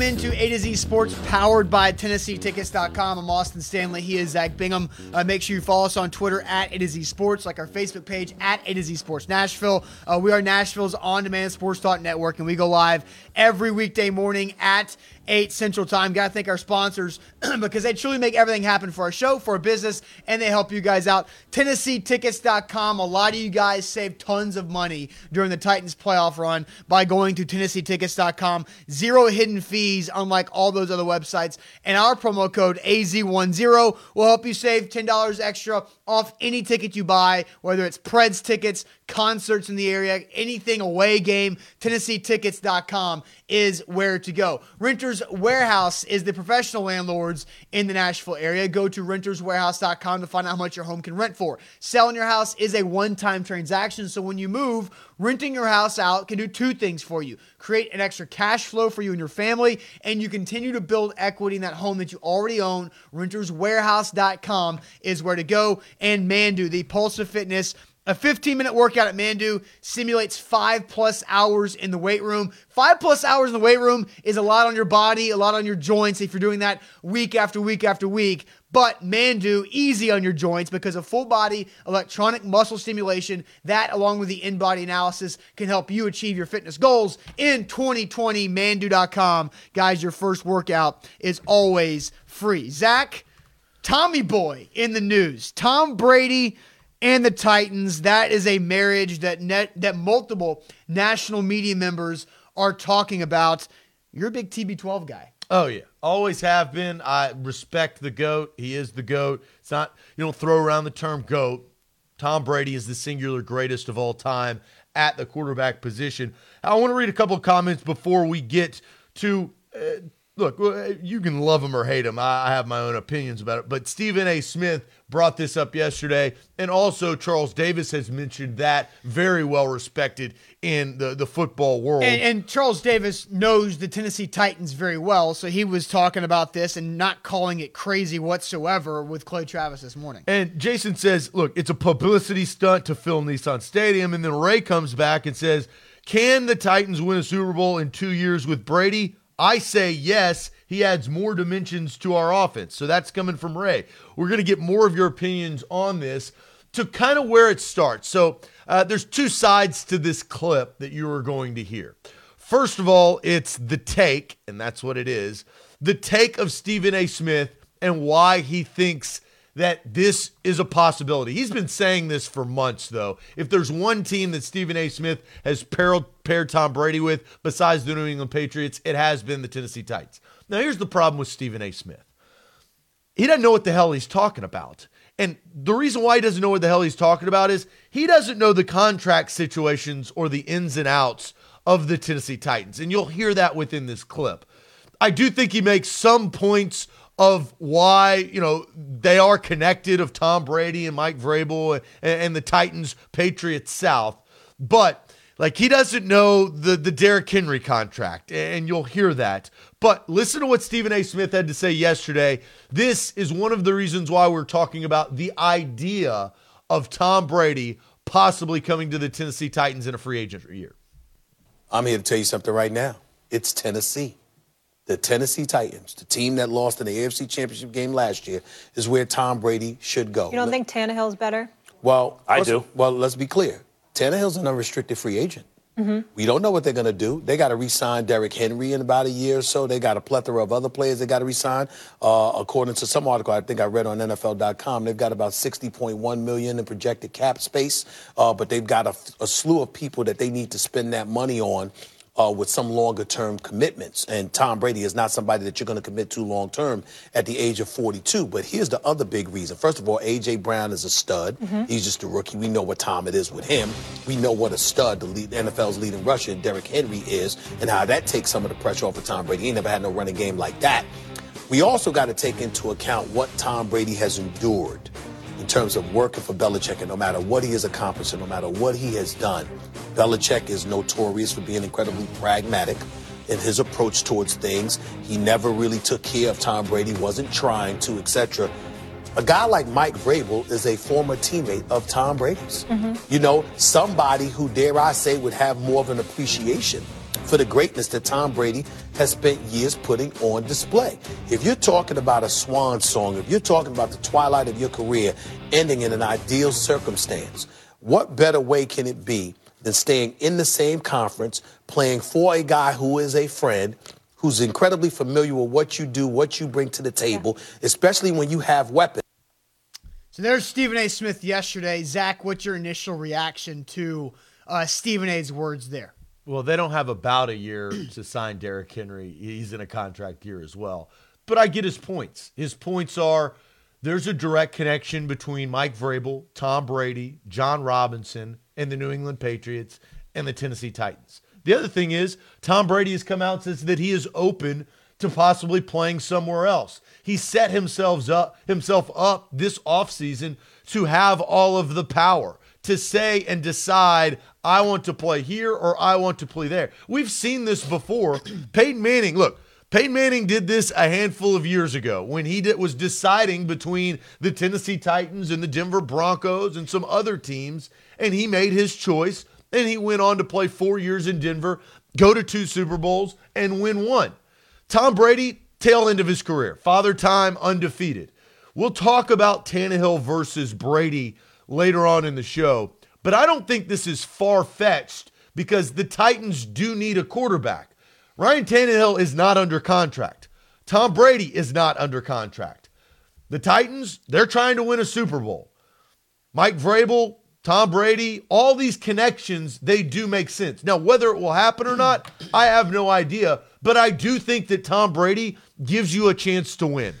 Welcome into A to Z Sports, powered by TennesseeTickets.com. I'm Austin Stanley. He is Zach Bingham. Uh, make sure you follow us on Twitter at A to Z Sports, like our Facebook page at A to Z Sports Nashville. Uh, we are Nashville's on-demand sports talk network, and we go live every weekday morning at 8 Central Time. Got to thank our sponsors because they truly make everything happen for our show, for our business, and they help you guys out. TennesseeTickets.com. A lot of you guys save tons of money during the Titans playoff run by going to TennesseeTickets.com. Zero hidden fees, unlike all those other websites. And our promo code AZ10 will help you save $10 extra off any ticket you buy, whether it's Preds tickets, concerts in the area, anything away game. TennesseeTickets.com is where to go. Renters Warehouse is the professional landlords in the Nashville area. Go to renterswarehouse.com to find out how much your home can rent for. Selling your house is a one time transaction, so when you move, renting your house out can do two things for you create an extra cash flow for you and your family, and you continue to build equity in that home that you already own. Renterswarehouse.com is where to go. And Manduu, the Pulse of Fitness. A 15 minute workout at Manduu simulates five plus hours in the weight room. Five plus hours in the weight room is a lot on your body, a lot on your joints if you're doing that week after week after week. But Manduu, easy on your joints because of full body electronic muscle stimulation. That, along with the in body analysis, can help you achieve your fitness goals in 2020. Manduu.com. Guys, your first workout is always free. Zach, Tommy Boy in the news. Tom Brady and the Titans. That is a marriage that net, that multiple national media members are talking about. You're a big TB12 guy. Oh yeah, always have been. I respect the goat. He is the goat. It's not you don't throw around the term goat. Tom Brady is the singular greatest of all time at the quarterback position. I want to read a couple of comments before we get to uh, look, eh, you can love him or hate him. I have my own opinions about it. But Stephen A. Smith brought this up yesterday. And also, Charles Davis has mentioned that very well respected in the, the football world. And, and, Charles Davis knows the Tennessee Titans very well. So he was talking about this and not calling it crazy whatsoever with Clay Travis this morning. And Jason says, look, it's a publicity stunt to fill Nissan Stadium. And then Ray comes back and says, can the Titans win a Super Bowl in two years with Brady? I say yes, he adds more dimensions to our offense. So that's coming from Ray. We're going to get more of your opinions on this to kind of where it starts. So uh, there's two sides to this clip that you are going to hear. First of all, it's the take, and that's what it is the take of Stephen A. Smith and why he thinks that this is a possibility. He's been saying this for months, though. If there's one team that Stephen A. Smith has paired, paired Tom Brady with, besides the New England Patriots, it has been the Tennessee Titans. Now, here's the problem with Stephen A. Smith he doesn't know what the hell he's talking about. And the reason why he doesn't know what the hell he's talking about is he doesn't know the contract situations or the ins and outs of the Tennessee Titans. And you'll hear that within this clip. I do think he makes some points of why you know they are connected of Tom Brady and Mike Vrabel and, and, the Titans Patriots South, but like he doesn't know the the Derrick Henry contract, and you'll hear that. But listen to what Stephen A. Smith had to say yesterday. This is one of the reasons why we're talking about the idea of Tom Brady possibly coming to the Tennessee Titans in a free agent year. I'm here to tell you something right now. It's Tennessee the Tennessee Titans, the team that lost in the AFC Championship game last year, is where Tom Brady should go. You don't think Tannehill's better? Well, I do. Well, let's be clear. Tannehill's an unrestricted free agent. Mm-hmm. We don't know what they're going to do. They got to re-sign Derrick Henry in about a year or so. They got a plethora of other players they got to re-sign. Uh, according to some article I think I read on NFL.com, they've got about 60.1 million in projected cap space, uh, but they've got a, a slew of people that they need to spend that money on uh, with some longer term commitments. And Tom Brady is not somebody that you're going to commit to long term at the age of 42. But here's the other big reason. First of all, A.J. Brown is a stud. Mm-hmm. He's just a rookie. We know what time it is with him. We know what a stud the lead, NFL's leading rusher, Derrick Henry, is, and how that takes some of the pressure off of Tom Brady. He never had no running game like that. We also got to take into account what Tom Brady has endured terms of working for Belichick, and no matter what he has accomplished, and no matter what he has done, Belichick is notorious for being incredibly pragmatic in his approach towards things. He never really took care of Tom Brady, wasn't trying to, etc. A guy like Mike Vrabel is a former teammate of Tom Brady's. Mm-hmm. You know, somebody who, dare I say, would have more of an appreciation for the greatness that Tom Brady has spent years putting on display. If you're talking about a swan song, if you're talking about the twilight of your career ending in an ideal circumstance, what better way can it be than staying in the same conference, playing for a guy who is a friend, who's incredibly familiar with what you do, what you bring to the table, especially when you have weapons? So there's Stephen A. Smith yesterday. Zach, what's your initial reaction to uh, Stephen A.'s words there? Well, they don't have about a year to sign Derrick Henry. He's in a contract year as well. But I get his points. His points are there's a direct connection between Mike Vrabel, Tom Brady, Jon Robinson, and the New England Patriots and the Tennessee Titans. The other thing is, Tom Brady has come out and says that he is open to possibly playing somewhere else. He set himself up himself up this offseason to have all of the power to say and decide I want to play here or I want to play there. We've seen this before. Peyton Manning, look, Peyton Manning did this a handful of years ago when he did, was deciding between the Tennessee Titans and the Denver Broncos and some other teams, and he made his choice. And he went on to play four years in Denver, go to two Super Bowls, and win one. Tom Brady, tail end of his career, father time undefeated. We'll talk about Tannehill versus Brady later on in the show, but I don't think this is far fetched because the Titans do need a quarterback. Ryan Tannehill is not under contract. Tom Brady is not under contract. The Titans, they're trying to win a Super Bowl. Mike Vrabel, Tom Brady, all these connections, they do make sense. Now, whether it will happen or not, I have no idea, but I do think that Tom Brady gives you a chance to win.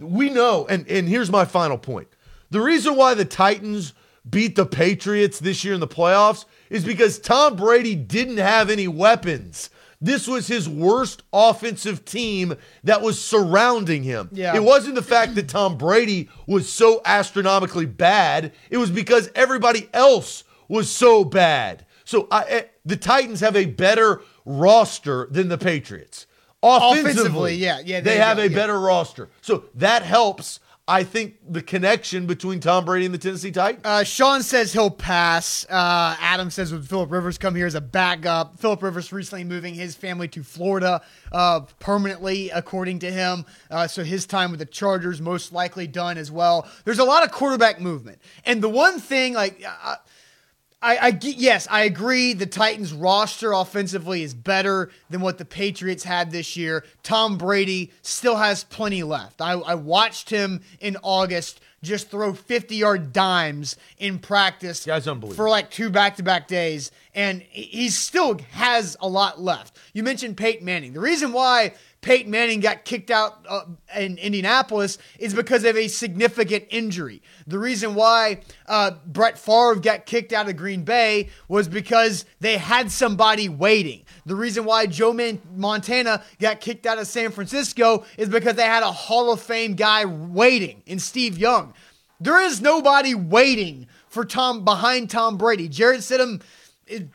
We know, and, and here's my final point. The reason why the Titans beat the Patriots this year in the playoffs is because Tom Brady didn't have any weapons. This was his worst offensive team that was surrounding him. Yeah. It wasn't the fact that Tom Brady was so astronomically bad, it was because everybody else was so bad. So I, eh, the Titans have a better roster than the Patriots. Offensively, Offensively, yeah, yeah, they have a yeah. better roster. So that helps. I think the connection between Tom Brady and the Tennessee Titans. Uh, Sean says he'll pass. Uh, Adam says would Philip Rivers come here as a backup? Philip Rivers recently moving his family to Florida uh, permanently, according to him. Uh, so his time with the Chargers most likely done as well. There's a lot of quarterback movement, and the one thing like. I, I yes, I agree. The Titans roster offensively is better than what the Patriots had this year. Tom Brady still has plenty left. I, I watched him in August just throw 50 yard dimes in practice for like two back to back days, and he still has a lot left. You mentioned Peyton Manning. The reason why Peyton Manning got kicked out uh, in Indianapolis is because of a significant injury. The reason why uh, Brett Favre got kicked out of Green Bay was because they had somebody waiting. The reason why Joe Man- Montana got kicked out of San Francisco is because they had a Hall of Fame guy waiting in Steve Young. There is nobody waiting for Tom behind Tom Brady. Jarrett Stidham,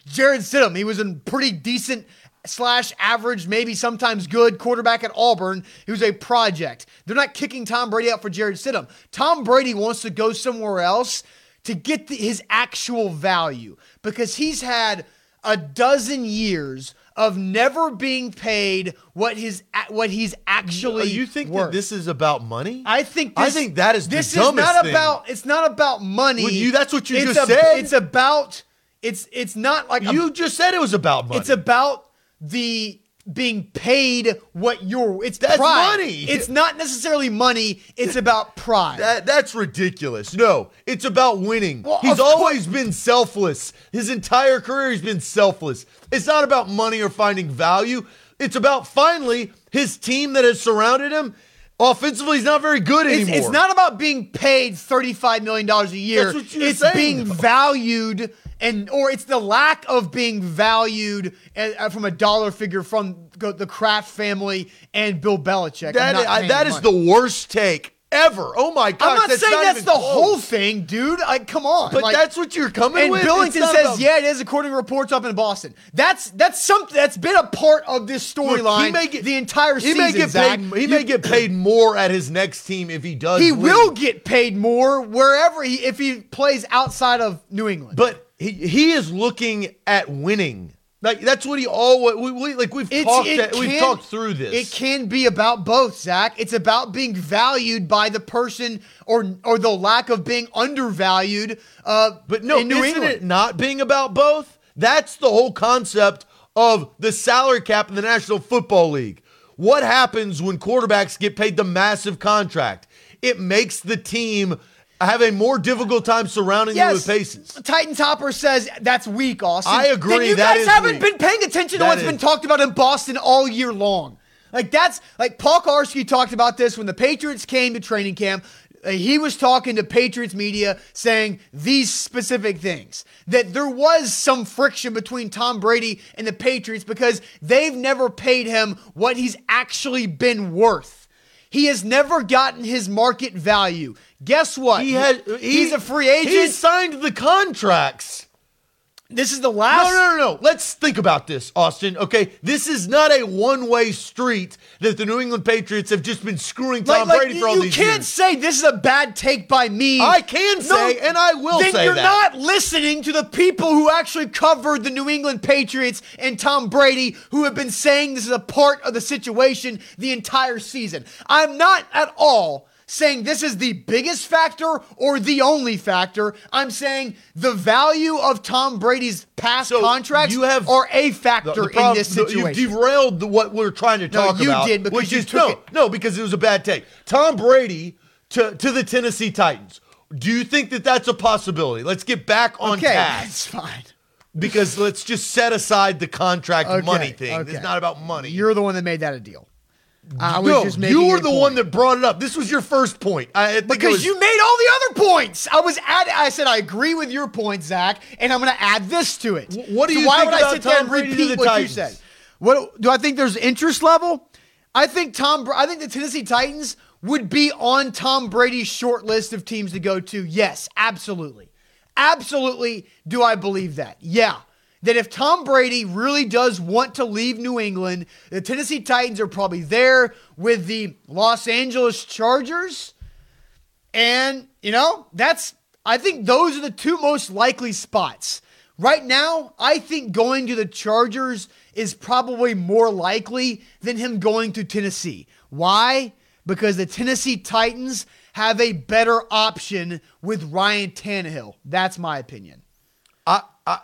Jarrett Stidham, he was a pretty decent slash average, maybe sometimes good quarterback at Auburn. He was a project. They're not kicking Tom Brady out for Jarrett Stidham. Tom Brady wants to go somewhere else to get the, his actual value because he's had a dozen years of never being paid what his what he's actually you think worth. that this is about money? I think I think that is this is not thing. about it's not about money. Well, you- that's what you it's just a- said. It's about it's it's not like a- you just said it was about money. it's about the being paid what you're it's That's pride. money. It's not necessarily money, it's about pride. That, that's ridiculous. No, it's about winning. Well, he's of course- always been selfless. His entire career, he's been selfless. It's not about money or finding value. It's about finally his team that has surrounded him. Offensively, he's not very good It's, anymore. it's not about being paid $35 million a year. That's what you're it's saying, being though. valued and or it's the lack of being valued uh, from a dollar figure from the Kraft family and Bill Belichick. That, I'm not I- paying that is the worst take ever. Oh my god! I'm not that's saying that's the close. whole thing, dude. Like, come on. But Like- that's what you're coming and with. Billington says, about- yeah, it is, according to reports up in Boston. That's that's something that's been a part of this storyline he may get- the entire He season. may get Zach. paid. He may get paid more at his next team if he does. He win. will get paid more wherever he if he plays outside of New England. But he, he is looking at winning. Like that's what he always we, we like we've It's- talked it we've talked through this. It can be about both, Zach. It's about being valued by the person or or the lack of being undervalued. Uh, But no, in New isn't England. it not being about both? That's the whole concept of the salary cap in the National Football League. What happens when quarterbacks get paid the massive contract? It makes the team have a more difficult time surrounding them with paces. Titan Topper says that's weak, Austin. I agree, Then you that guys haven't weak. been paying attention to That what's is- been talked about in Boston all year long. Like that's like Paul Karski talked about this when the Patriots came to training camp. Uh, he was talking to Patriots media saying these specific things that there was some friction between Tom Brady and the Patriots because they've never paid him what he's actually been worth. He has never gotten his market value. Guess what? He had he's a free agent. He signed the contracts. This is the last. no, no, no. Let's think about this, Austin. Okay, this is not a one-way street that the New England Patriots have just been screwing Tom Like, like, Brady for all these years. you can't say this is a bad take by me. I can say, and I will then say you're that. not listening to the people who actually covered the New England Patriots and Tom Brady, who have been saying this is a part of the situation the entire season. I'm not at all saying this is the biggest factor or the only factor. I'm saying the value of Tom Brady's past So contracts you have- are a factor the in problem- this the- situation. You've derailed the, what we're trying to No, talk you about. did because which you is, took no, it- no, because it was a bad take. Tom Brady to, to the Tennessee Titans. Do you think that that's a possibility? Let's get back on okay, task that's fine. because let's just set aside the contract Okay, money thing. okay. It's not about money. You're the one that made that a deal. I was no, just making you were the point. one that brought it up. This was your first point. I, Because was- you made all the other points. I was at. I said I agree with your point, Zach, and I'm going to add this to it. Wh- what do So you why think would I sit there Tom and Brady repeat the what Titans? you said? What do I think? There's interest level. I think Tom. I think the Tennessee Titans would be on Tom Brady's short list of teams to go to. Yes, absolutely, absolutely. Do I believe that? Yeah. That if Tom Brady really does want to leave New England, the Tennessee Titans are probably there with the Los Angeles Chargers. And, you know, that's, I think those are the two most likely spots. Right now, I think going to the Chargers is probably more likely than him going to Tennessee. Why? Because the Tennessee Titans have a better option with Ryan Tannehill. That's my opinion. I,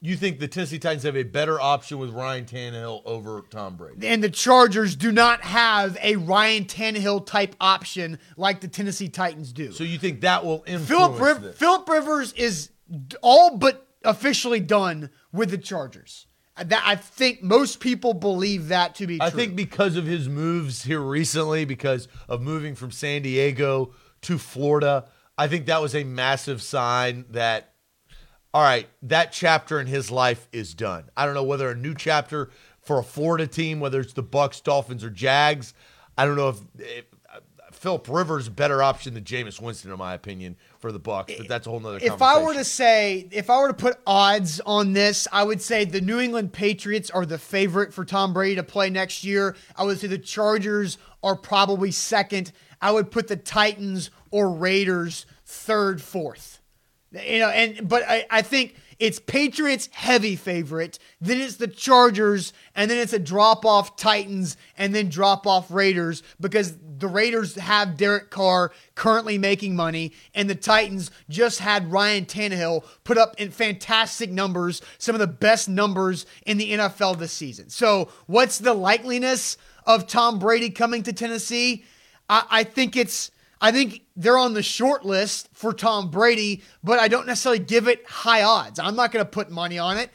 you think the Tennessee Titans have a better option with Ryan Tannehill over Tom Brady? And the Chargers do not have a Ryan Tannehill type option like the Tennessee Titans do. So you think that will influence Philip, Riv- this? Philip Rivers is all but officially done with the Chargers. That I think most people believe that to be true. I think because of his moves here recently, because of moving from San Diego to Florida, I think that was a massive sign that, all right, that chapter in his life is done. I don't know whether a new chapter for a Florida team, whether it's the Bucs, Dolphins, or Jags. I don't know if, if uh, Philip Rivers a better option than Jameis Winston, in my opinion, for the Bucs. But that's a whole nother. if I were to say, if I were to put odds on this, I would say the New England Patriots are the favorite for Tom Brady to play next year. I would say the Chargers are probably second. I would put the Titans or Raiders third, fourth. You know, and but I, I think it's Patriots heavy favorite, then it's the Chargers, and then it's a drop off Titans, and then drop off Raiders because the Raiders have Derek Carr currently making money, and the Titans just had Ryan Tannehill put up in fantastic numbers, some of the best numbers in the NFL this season. So, what's the likeliness of Tom Brady coming to Tennessee? I, I think it's I think they're on the short list for Tom Brady, but I don't necessarily give it high odds. I'm not going to put money on it.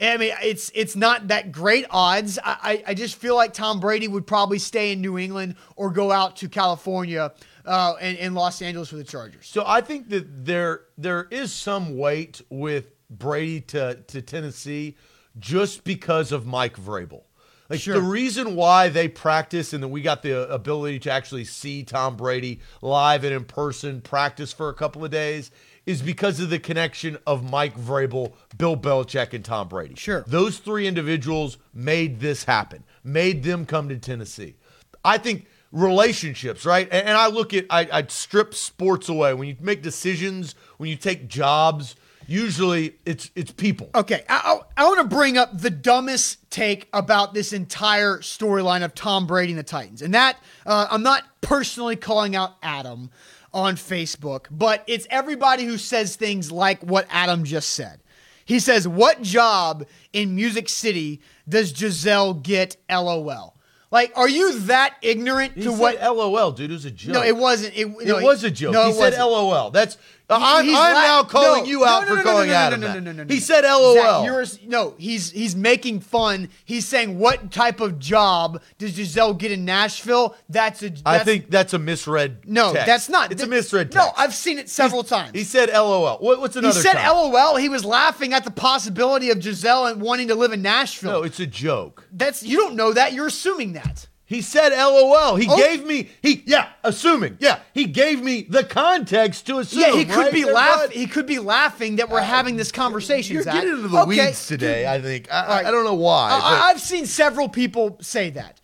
I mean, it's it's not that great odds. I, I just feel like Tom Brady would probably stay in New England or go out to California uh, and in Los Angeles for the Chargers. So I think that there there is some weight with Brady to to Tennessee just because of Mike Vrabel. Like Sure. the reason why they practice and that we got the uh, ability to actually see Tom Brady live and in person practice for a couple of days is because of the connection of Mike Vrabel, Bill Belichick, and Tom Brady. Sure. Those three individuals made this happen, made them come to Tennessee. I think relationships, right? And, and I look at, I, I'd strip sports away. When you make decisions, when you take jobs, usually it's it's people. Okay, I, I- I want to bring up the dumbest take about this entire storyline of Tom Brady and the Titans. And that, uh, I'm not personally calling out Adam on Facebook, but it's everybody who says things like what Adam just said. He says, What job in Music City does Gisele get? LOL. Like, are you that ignorant He to said what? LOL, dude. It was a joke. no, it wasn't. It, It no, was a joke. No, he it said wasn't. LOL. That's Uh, I'm, I'm la- now calling no, you out no, for no, no, Adam no, no, that. no, no, no, He said LOL. Zach, you're no, he's he's making fun. He's saying what type of job does Gisele get in Nashville? That's a. That's, I think that's a misread. no, text. that's not. It's a Th- misread. No, I've seen it several times. He said LOL. What, what's another? He said time? LOL. He was laughing at the possibility of Gisele and wanting to live in Nashville. No, it's a joke. That's you don't know that. You're assuming that. He said LOL. He Oh. gave me he yeah, assuming. Yeah, he gave me the context to assume. yeah, he could right be laughing. He could be laughing that we're uh, having this conversation. You're Zach. getting into the Okay, weeds today, I think. I, right. I don't know why. But- I've seen several people say that.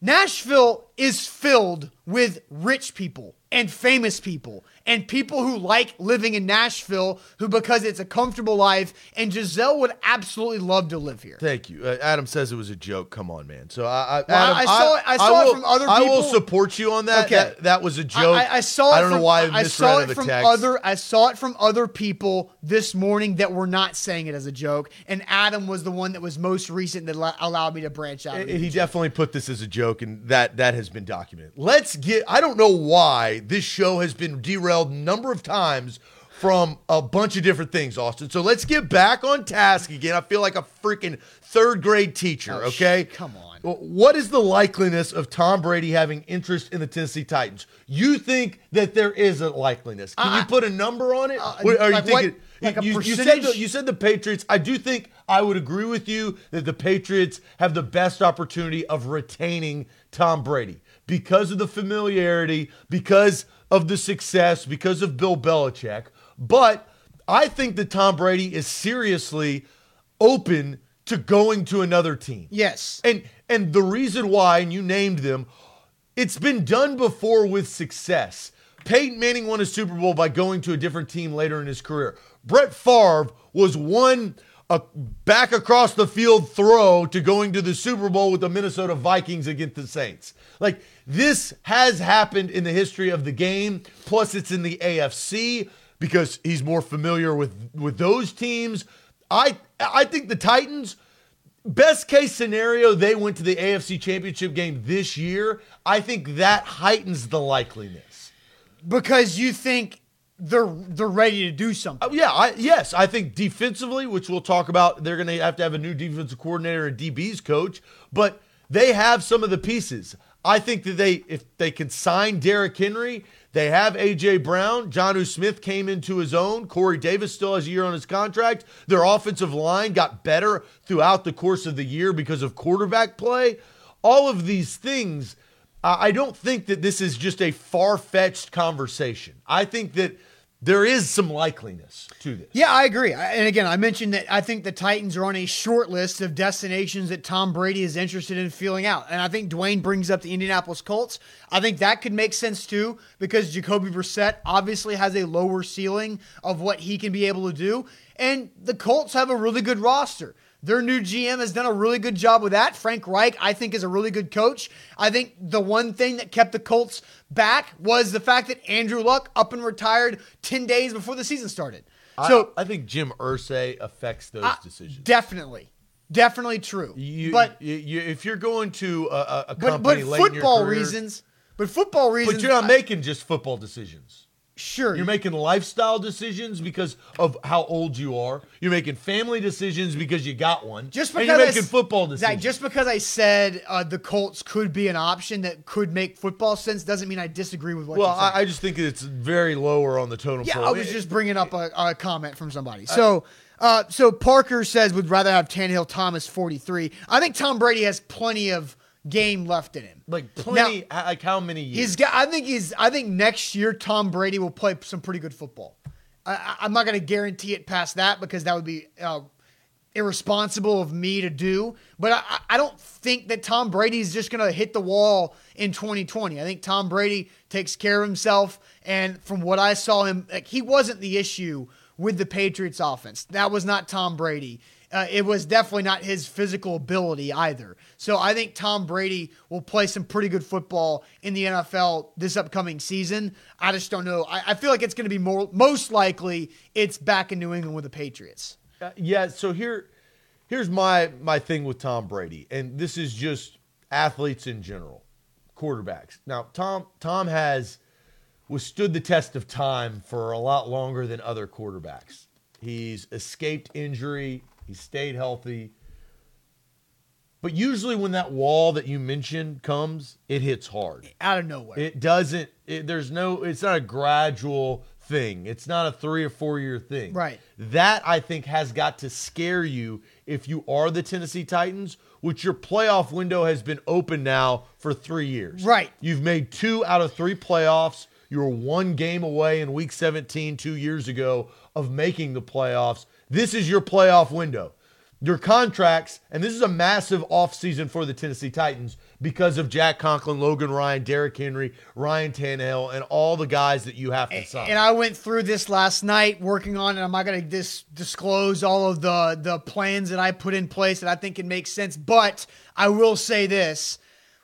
Nashville is filled with rich people and famous people and people who like living in Nashville who because it's a comfortable life and Gisele would absolutely love to live here. Thank you. Uh, Adam says it was a joke. Come on, man. So I, I, Well, Adam, I saw it- I saw it will- from other people. I will support you on that. Okay. That, that was a joke. I, I saw it I don't from, know why I I misread saw it the from text. other I saw it from other people this morning that were not saying it as a joke and Adam was the one that was most recent that allo- allowed me to branch out. He definitely put this as a joke, and that that has been documented. Let's get. I don't know why this show has been derailed a number of times from a bunch of different things, Austin. So let's get back on task again. I feel like a freaking third grade teacher. Oh, sh- okay, come on. What is the likeliness of Tom Brady having interest in the Tennessee Titans? You think that there is a likeliness? Can you put a number on it? Uh, what- Are you like what? thinking? Like you, you said the, you said the Patriots. I do think I would agree with you that the Patriots have the best opportunity of retaining Tom Brady because of the familiarity, because of the success, because of Bill Belichick. But I think that Tom Brady is seriously open to going to another team. Yes. And and the reason why, and you named them, it's been done before with success. Peyton Manning won a Super Bowl by going to a different team later in his career. Brett Favre was one a back across the field throw to going to the Super Bowl with the Minnesota Vikings against the Saints. Like this has happened in the history of the game. Plus, it's in the AFC because he's more familiar with with those teams. I I think the Titans best case scenario, they went to the AFC Championship game this year. I think that heightens the likeliness. because you think they're they're ready to do something. Uh, yeah, I, yes, I think defensively, which we'll talk about, they're going to have to have a new defensive coordinator and DBs coach, but they have some of the pieces. I think that they, if they can sign Derrick Henry, they have AJ Brown. Jonnu Smith came into his own. Corey Davis still has a year on his contract. Their offensive line got better throughout the course of the year because of quarterback play. All of these things, I don't think that this is just a far fetched conversation. I think that there is some likeliness to this. Yeah, I agree. And again, I mentioned that I think the Titans are on a short list of destinations that Tom Brady is interested in filling out. And I think Dwayne brings up the Indianapolis Colts. I think that could make sense too because Jacoby Brissett obviously has a lower ceiling of what he can be able to do. And the Colts have a really good roster. Their new GM has done a really good job with that. Frank Reich, I think, is a really good coach. I think the one thing that kept the Colts back was the fact that Andrew Luck up and retired 10 days before the season started. So I, I think Jim Irsay affects those uh, decisions. Definitely, definitely true. You, but you, you, if you're going to a, a- a but but company late in your football career- reasons. But football reasons. but you're not I- making just football decisions. Sure. You're making lifestyle decisions because of how old you are. You're making family decisions because you got one. just and because you're I making s- football Zach, decisions. just because I said uh, the Colts could be an option that could make football sense doesn't mean I disagree with what well, you're saying. I, I just think it's very lower on the totem Yeah, pole. I was just bringing up a, a comment from somebody. So, uh, so Parker says would rather have Tannehill Thomas 43. I think Tom Brady has plenty of game left in him. like plenty. like how many years? He's got. I think he's. I think next year Tom Brady will play some pretty good football. I- I'm not going to guarantee it past that because that would be uh, irresponsible of me to do. But I, I don't think that Tom Brady is just going to hit the wall in 2020. I think Tom Brady takes care of himself, and from what I saw him, like he wasn't the issue with the Patriots offense. That was not Tom Brady. Uh, it was definitely not his physical ability either. So I think Tom Brady will play some pretty good football in the NFL this upcoming season. I just don't know. I, I feel like it's going to be more most likely it's back in New England with the Patriots. Uh, yeah. So here, here's my my thing with Tom Brady, and this is just athletes in general, quarterbacks. Now, Tom Tom has withstood the test of time for a lot longer than other quarterbacks. He's escaped injury. He stayed healthy. But usually, when that wall that you mentioned comes, it hits hard. Out of nowhere. It doesn't. It, there's no. It's not a gradual thing. It's not a three or four year thing. Right. That I think has got to scare you if you are the Tennessee Titans, which your playoff window has been open now for three years. Right. You've made two out of three playoffs. You were one game away in week 17 two years ago of making the playoffs. This is your playoff window. Your contracts, and this is a massive offseason for the Tennessee Titans because of Jack Conklin, Logan Ryan, Derrick Henry, Ryan Tannehill, and all the guys that you have to sign. And I went through this last night working on it. I'm not going to dis- disclose all of the the plans that I put in place that I think can make sense, but I will say this.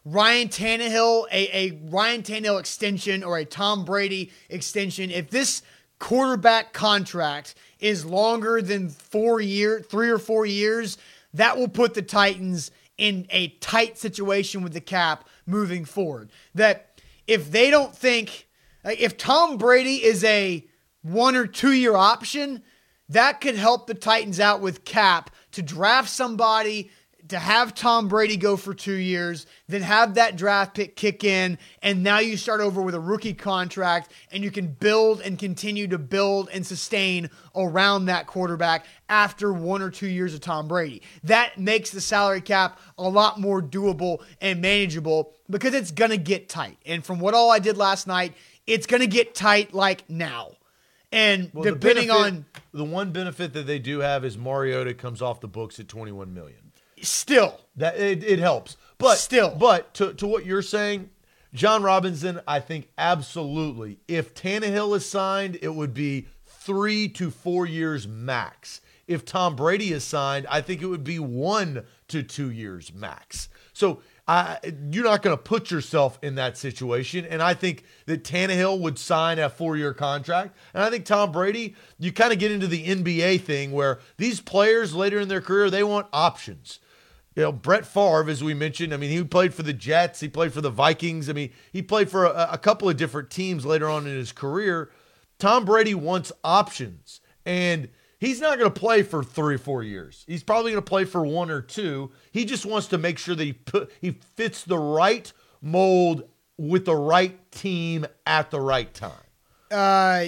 Ryan Tannehill, a, a Ryan Tannehill extension or a Tom Brady extension, if this quarterback contract is longer than four year, three or four years, that will put the Titans in a tight situation with the cap moving forward. That if they don't think, if Tom Brady is a one or two year option, that could help the Titans out with cap to draft somebody to have Tom Brady go for two years, then have that draft pick kick in, and now you start over with a rookie contract, and you can build and continue to build and sustain around that quarterback after one or two years of Tom Brady. That makes the salary cap a lot more doable and manageable because it's going to get tight. And from what all I did last night, it's going to get tight like now. And Well, the depending benefit- on the one benefit that they do have is Mariota comes off the books at 21 million. Still, That it, it helps. But Still. but to, to what you're saying, Jon Robinson, I think absolutely. If Tannehill is signed, it would be three to four years max. If Tom Brady is signed, I think it would be one to two years max. So I, you're not going to put yourself in that situation. And I think that Tannehill would sign a four year contract. And I think Tom Brady, you kind of get into the NBA thing where these players later in their career, they want options. You know, Brett Favre, as we mentioned, I mean, he played for the Jets, he played for the Vikings. I mean, he played for a, a couple of different teams later on in his career. Tom Brady wants options, and he's not going to play for three or four years. He's probably going to play for one or two. He just wants to make sure that he put he fits the right mold with the right team at the right time. Uh,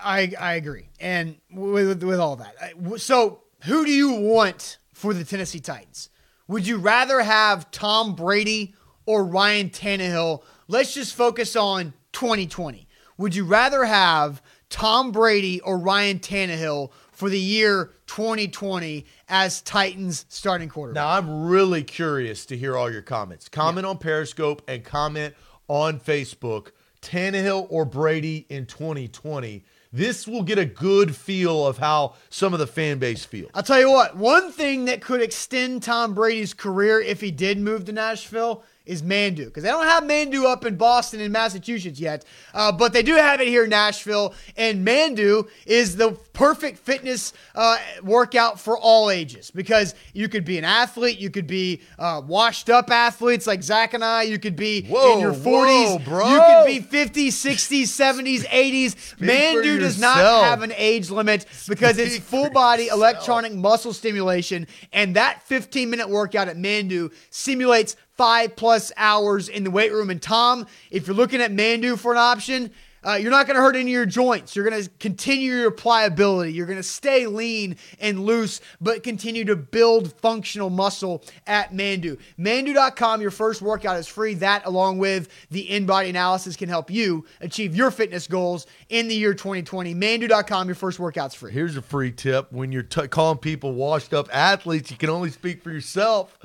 I I agree, and with with all that. So, who do you want for the Tennessee Titans? Would you rather have Tom Brady or Ryan Tannehill? Let's just focus on 2020. Would you rather have Tom Brady or Ryan Tannehill for the year 2020 as Titans starting quarterback? Now, I'm really curious to hear all your comments. Comment on Periscope and comment on Facebook. Tannehill or Brady in 2020. This will get a good feel of how some of the fan base feels. I'll tell you what, one thing that could extend Tom Brady's career if he did move to Nashville is Manduu. Because they don't have Manduu up in Boston and Massachusetts yet, uh, but they do have it here in Nashville. And Manduu is the perfect fitness uh, workout for all ages because you could be an athlete, you could be uh, washed up athletes like Zach and I, you could be in Whoa, your whoa, 40s, bro. you could be 50s, 60s, 70s, 80s. for Manduu does not have an age limit because it's full body yourself. electronic muscle stimulation. And that 15 minute workout at Manduu simulates five plus hours in the weight room. And Tom, if you're looking at Manduu for an option, uh, you're not going to hurt any of your joints. You're going to continue your pliability. You're going to stay lean and loose, but continue to build functional muscle at Manduu. Manduu.com, your first workout is free. That, along with the in body analysis, can help you achieve your fitness goals in the year 2020. Manduu.com, your first workout's free. Here's a free tip when you're t- calling people washed up athletes, you can only speak for yourself.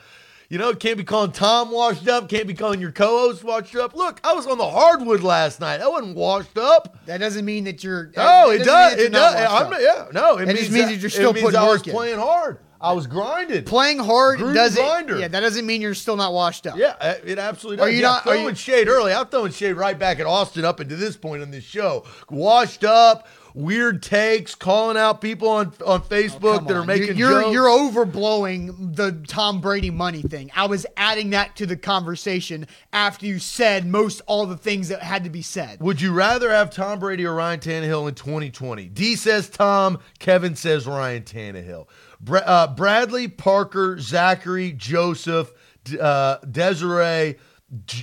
You know, can't be calling Tom washed up, can't be calling your co host washed up. Look, I was on the hardwood last night. I wasn't washed up. That doesn't mean that you're. No, that it does. that you're It does. Yeah, no. It That means just means that you're it still means putting I was work in. playing hard. I was grinded. Playing hard Groove doesn't. grinder. Yeah, that doesn't mean you're still not washed up. Yeah, uh, it absolutely does. Are you yeah, not- are throwing you- shade early? I'm throwing shade right back at Austin up into this point on this show. Washed up, weird takes, calling out people on on Facebook Oh, Come that are on. making you're jokes. you're overblowing the Tom Brady money thing. I was adding that to the conversation after you said most all the things that had to be said. Would you rather have Tom Brady or Ryan Tannehill in 2020? D says Tom. Kevin says Ryan Tannehill. Bra- uh, Bradley, Parker, Zachary, Joseph, uh, Desiree,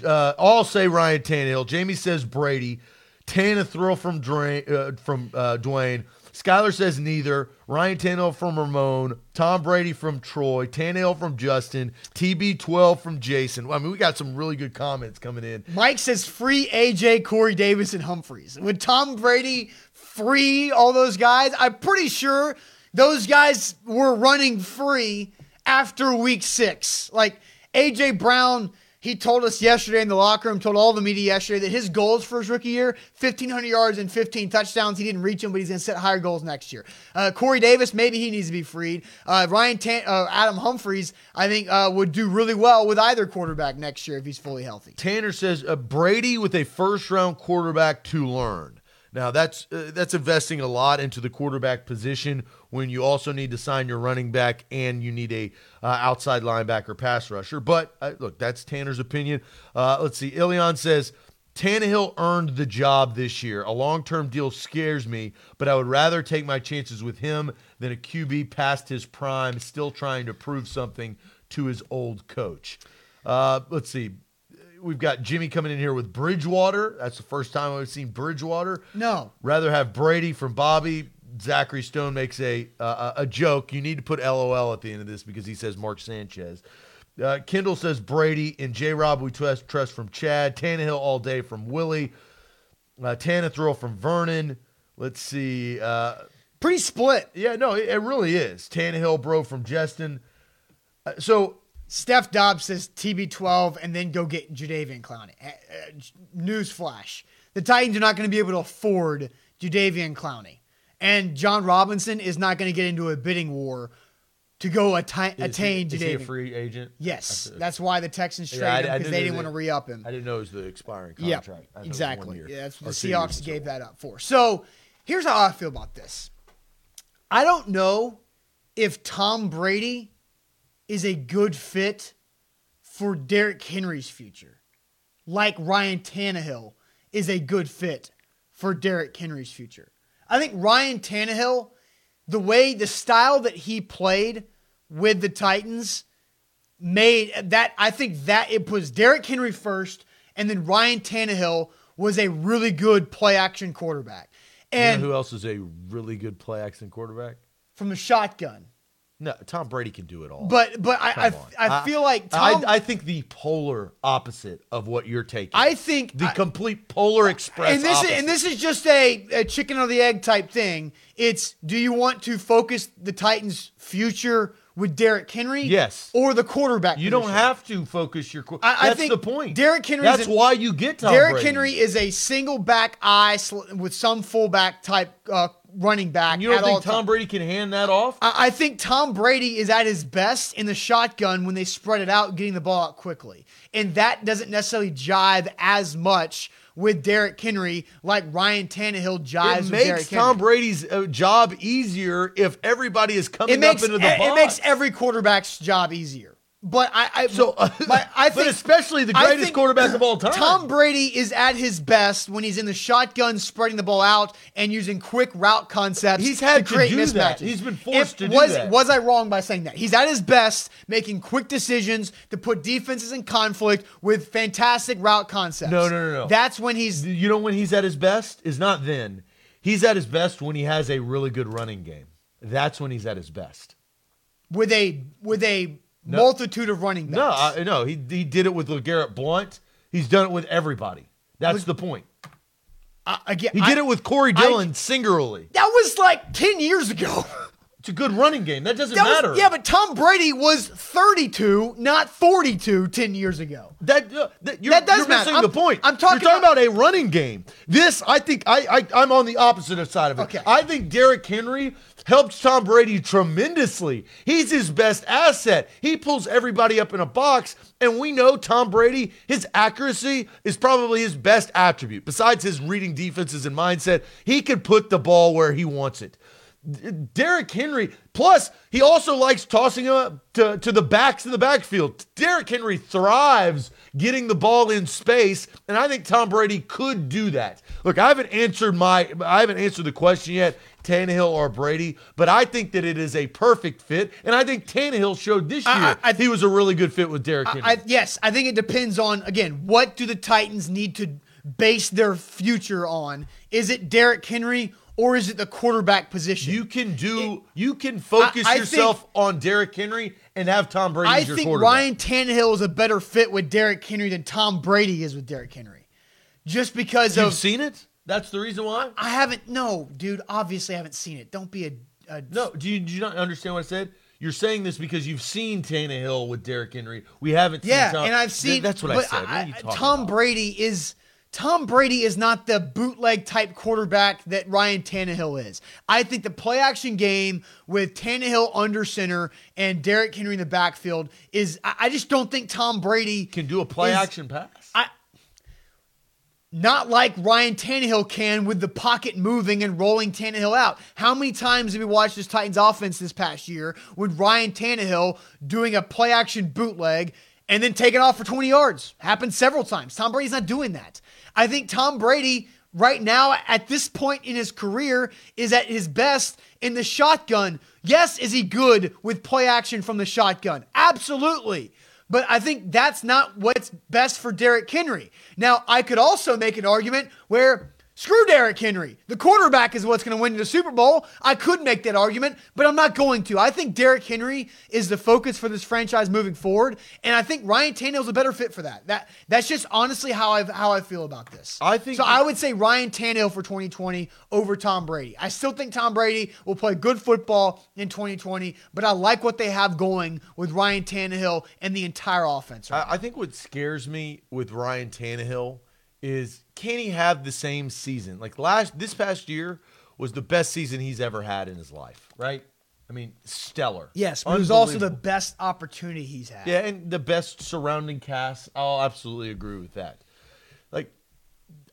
uh, all say Ryan Tannehill. Jamie says Brady. Tana thrill from Dwayne. Uh, from uh, Dwayne. Skylar says neither. Ryan Tannehill from Ramon. Tom Brady from Troy. Tannehill from Justin. TB12 from Jason. I mean, we got some really good comments coming in. Mike says free AJ, Corey Davis, and Humphries. Would Tom Brady free all those guys? I'm pretty sure those guys were running free after week six. Like AJ Brown, he told us yesterday in the locker room, told all the media yesterday that his goals for his rookie year 1,500 yards and 15 touchdowns. He didn't reach them, but he's going to set higher goals next year. Uh, Corey Davis, maybe he needs to be freed. Uh, Ryan Tan- uh, Adam Humphries, I think, uh, would do really well with either quarterback next year if he's fully healthy. Tanner says uh, Brady with a first round quarterback to learn. Now that's uh, that's investing a lot into the quarterback position when you also need to sign your running back and you need a uh, outside linebacker pass rusher. But uh, look, that's Tanner's opinion. Uh, let's see. Ilion says Tannehill earned the job this year. A long term deal scares me, but I would rather take my chances with him than a QB past his prime, still trying to prove something to his old coach. Uh, let's see we've got Jimmy coming in here with Bridgewater. That's the first time I've seen Bridgewater. No. Rather have Brady from Bobby. Zachary Stone makes a uh, a joke. You need to put LOL at the end of this because he says Mark Sanchez. Uh, Kendall says Brady and J Rob we trust, trust from Chad. Tannehill all day from Willie. Uh, Tannehill from Vernon. Let's see. Uh, Pretty split. yeah, no, it, it really is. Tannehill, bro, from Justin. Uh, so Steph Dobbs says TB12 and then go get Jadeveon Clowney. Uh, uh, Newsflash. The Titans are not going to be able to afford Jadeveon Clowney. And Jon Robinson is not going to get into a bidding war to go atti- is attain he, is he a free agent? Yes, that's why the Texans Yeah, traded him because they didn't want to re-up him. I didn't know it was the expiring contract. I thought it was one exactly. Yeah, that's what the Seahawks gave that up for. So here's how I feel about this. I don't know if Tom Brady is a good fit for Derrick Henry's future, like Ryan Tannehill is a good fit for Derrick Henry's future. I think Ryan Tannehill, the way, the style that he played with the Titans made that I think that it was Derrick Henry first, and then Ryan Tannehill was a really good play action quarterback. You And know who else is a really good play action quarterback? from the shotgun. No, Tom Brady can do it all. But but I I, I feel like Tom I, I think the polar opposite of what you're taking. I think the I- complete polar express. and this is, and this is just a, a chicken or the egg type thing. It's do you want to focus the Titans' future with Derrick Henry? Yes. Or the quarterback? you don't have to focus your. I- I That's think the point. Derrick Henry. That's why you get Tom Derrick Brady. Henry is a single back eye sl- with some fullback type uh, running back. You don't think Tom. Brady can hand that off? I I think Tom Brady is at his best in the shotgun when they spread it out, getting the ball out quickly. And that doesn't necessarily jive as much with Derrick Henry like Ryan Tannehill jives with it makes Tom. Brady's uh, job easier if everybody is coming makes, up into the box. it makes every quarterback's job easier. But I, I So, uh, but I but think especially the greatest quarterback of all time. Tom Brady is at his best when he's in the shotgun, spreading the ball out and using quick route concepts. He's had to create mismatches. that. He's been forced If- to do was, that. Was I wrong by saying that? He's at his best, making quick decisions to put defenses in conflict with fantastic route concepts. No, no, no, no. That's when he's you know when he's at his best is not then. He's at his best when he has a really good running game. That's when he's at his best. with a with a multitude of running backs. No, I, no, he he did it with LeGarrette Blunt. He's done it with everybody. That's Was- the point. I- again, He I- did it with Corey I- Dillon singularly. That was like ten years ago. It's a good running game. That doesn't That was- matter. yeah, but Tom Brady was 32, not 42, 10 years ago. That, uh, that, you're, That does you're matter. missing I'm- the point. I'm talking You're talking about, a running game. This, I think, I, I I'm on the opposite side of it. Okay. I think Derrick Henry helps Tom Brady tremendously. He's his best asset. He pulls everybody up in a box, and we know Tom Brady, his accuracy is probably his best attribute. Besides his reading defenses and mindset, he can put the ball where he wants it. Derrick Henry, plus he also likes tossing it to, to the backs of the backfield. Derrick Henry thrives getting the ball in space, and I think Tom Brady could do that. Look, I haven't answered my I haven't answered the question yet, Tannehill or Brady, but I think that it is a perfect fit, and I think Tannehill showed this year I- I- he was a really good fit with Derrick Henry. I, yes, I think it depends on again what do the Titans need to base their future on? Is it Derrick Henry or is it the quarterback position? you can do you can focus I- I yourself on Derrick Henry and have Tom Brady I as your think. Ryan Tannehill is a better fit with Derrick Henry than Tom Brady is with Derrick Henry, just because You've of seen it? That's the reason why? I haven't. No, dude. Obviously, I haven't seen it. Don't be a. a No, do you, do you not understand what I said? You're saying this because you've seen Tannehill with Derrick Henry. We haven't seen Yeah, Tom. and I've seen. that's what I said. What are you talking Tom about? Brady is. Tom Brady is not the bootleg type quarterback that Ryan Tannehill is. I think the play action game with Tannehill under center and Derrick Henry in the backfield is. I I just don't think Tom Brady can do a play is- action pass. Not like Ryan Tannehill can with the pocket moving and rolling Tannehill out. How many times have we watched this Titans offense this past year with Ryan Tannehill doing a play action bootleg and then taking off for 20 yards? Happened several times. Tom Brady's not doing that. I think Tom Brady right now at this point in his career is at his best in the shotgun. Yes, is he good with play action from the shotgun? Absolutely. But I think that's not what's best for Derrick Henry. Now, I could also make an argument where screw Derrick Henry. The quarterback is what's going to win the Super Bowl. I could make that argument, but I'm not going to. I think Derrick Henry is the focus for this franchise moving forward, and I think Ryan Tannehill's a better fit for that. That that's just honestly how I how I feel about this. I think so. I would say Ryan Tannehill for 2020 over Tom Brady. I still think Tom Brady will play good football in 2020, but I like what they have going with Ryan Tannehill and the entire offense. right I, I think what scares me with Ryan Tannehill is can he have the same season? Like last this past year was the best season he's ever had in his life, right? I mean, stellar. Yes, but it was also the best opportunity he's had. Yeah, and the best surrounding cast. I'll absolutely agree with that. Like,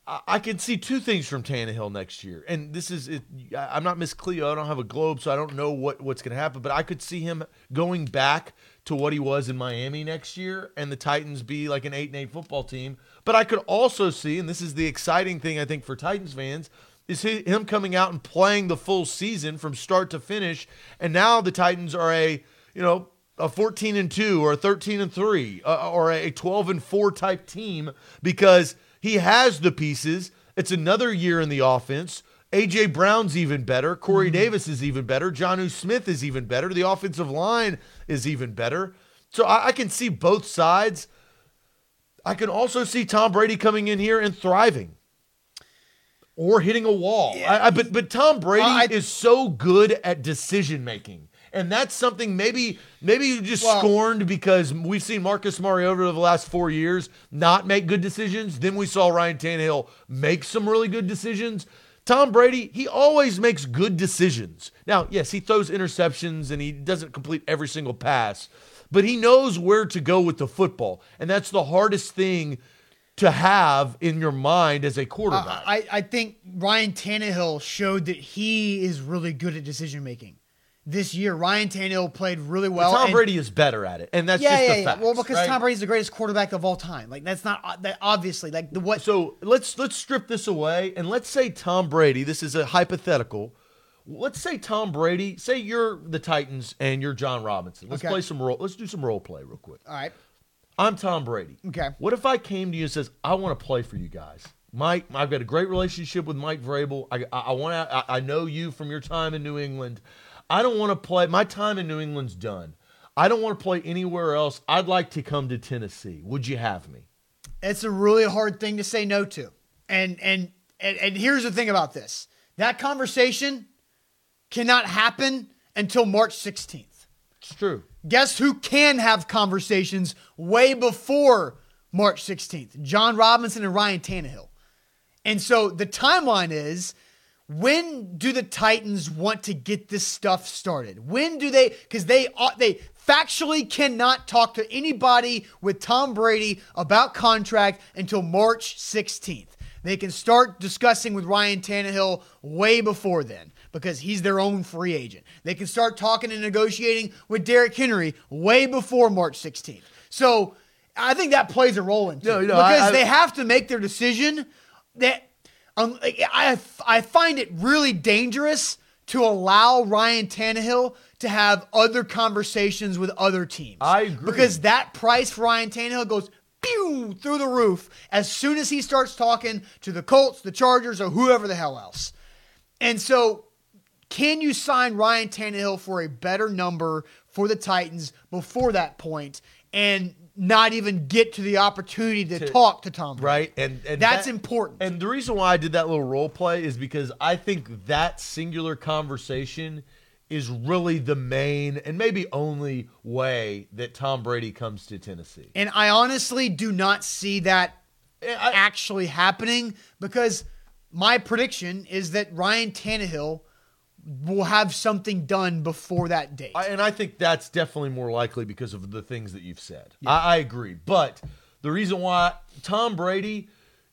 I, I can see two things from Tannehill next year, and this is it. I'm not Miss Cleo. I don't have a globe, so I don't know what what's going to happen. But I could see him going back to what he was in Miami next year, and the Titans be like an eight and eight football team. But I could also see, and this is the exciting thing I think for Titans fans. Is him coming out and playing the full season from start to finish, and now the Titans are a you know a 14 and 2 or a 13 and 3 uh, or a 12 and 4 type team because he has the pieces. It's another year in the offense. AJ Brown's even better. Corey mm-hmm. Davis is even better. Jonnu Smith is even better. The offensive line is even better. So I, I can see both sides. I can also see Tom Brady coming in here and thriving or hitting a wall. I, I, but but Tom Brady Well, I- is so good at decision making. And that's something maybe maybe you just Well- scorned because we've seen Marcus Mariota over the last four years not make good decisions. Then we saw Ryan Tannehill make some really good decisions. Tom Brady, he always makes good decisions. Now, yes, he throws interceptions and he doesn't complete every single pass, but he knows where to go with the football. And that's the hardest thing to have in your mind as a quarterback. I, I think Ryan Tannehill showed that he is really good at decision making. This year, Ryan Tannehill played really well. Tom and- Brady is better at it, and that's yeah, just yeah, the yeah. facts, Well, because right? Tom Brady's the greatest quarterback of all time. Like that's not uh, that obviously like the what. So let's let's strip this away, and let's say Tom Brady. This is a hypothetical. Let's say Tom Brady. Say you're the Titans and you're Jon Robinson. Let's Okay. play some role. Let's do some role play real quick. all right. I'm Tom Brady. Okay. What if I came to you and says, I want to play for you guys? Mike, I've got a great relationship with Mike Vrabel. I, I, I want to. I, I know you from your time in New England. I don't want to play. My time in New England's done. I don't want to play anywhere else. I'd like to come to Tennessee. Would you have me? It's a really hard thing to say no to. And and and, and here's the thing about this. That conversation cannot happen until March 16th. It's true. Guess who can have conversations way before March 16th? Jon Robinson and Ryan Tannehill. And so the timeline is when do the Titans want to get this stuff started? When do they? Because they they factually cannot talk to anybody with Tom Brady about contract until March 16th. They can start discussing with Ryan Tannehill way before then because he's their own free agent. They can start talking and negotiating with Derrick Henry way before March 16th. So I think that plays a role in it No, no, because I- I- they have to make their decision. That um, I I find it really dangerous to allow Ryan Tannehill to have other conversations with other teams. I agree. because that price for Ryan Tannehill goes pew through the roof as soon as he starts talking to the Colts, the Chargers, or whoever the hell else. And so, can you sign Ryan Tannehill for a better number for the Titans before that point? point and not even get to the opportunity to, talk to Tom Brady? right? And, and That's that- important. And the reason why I did that little role play is because I think that singular conversation is really the main and maybe only way that Tom Brady comes to Tennessee. And I honestly do not see that I- actually happening because my prediction is that Ryan Tannehill will have something done before that date. I, and I think that's definitely more likely because of the things that you've said. I, I agree. But the reason why Tom Brady,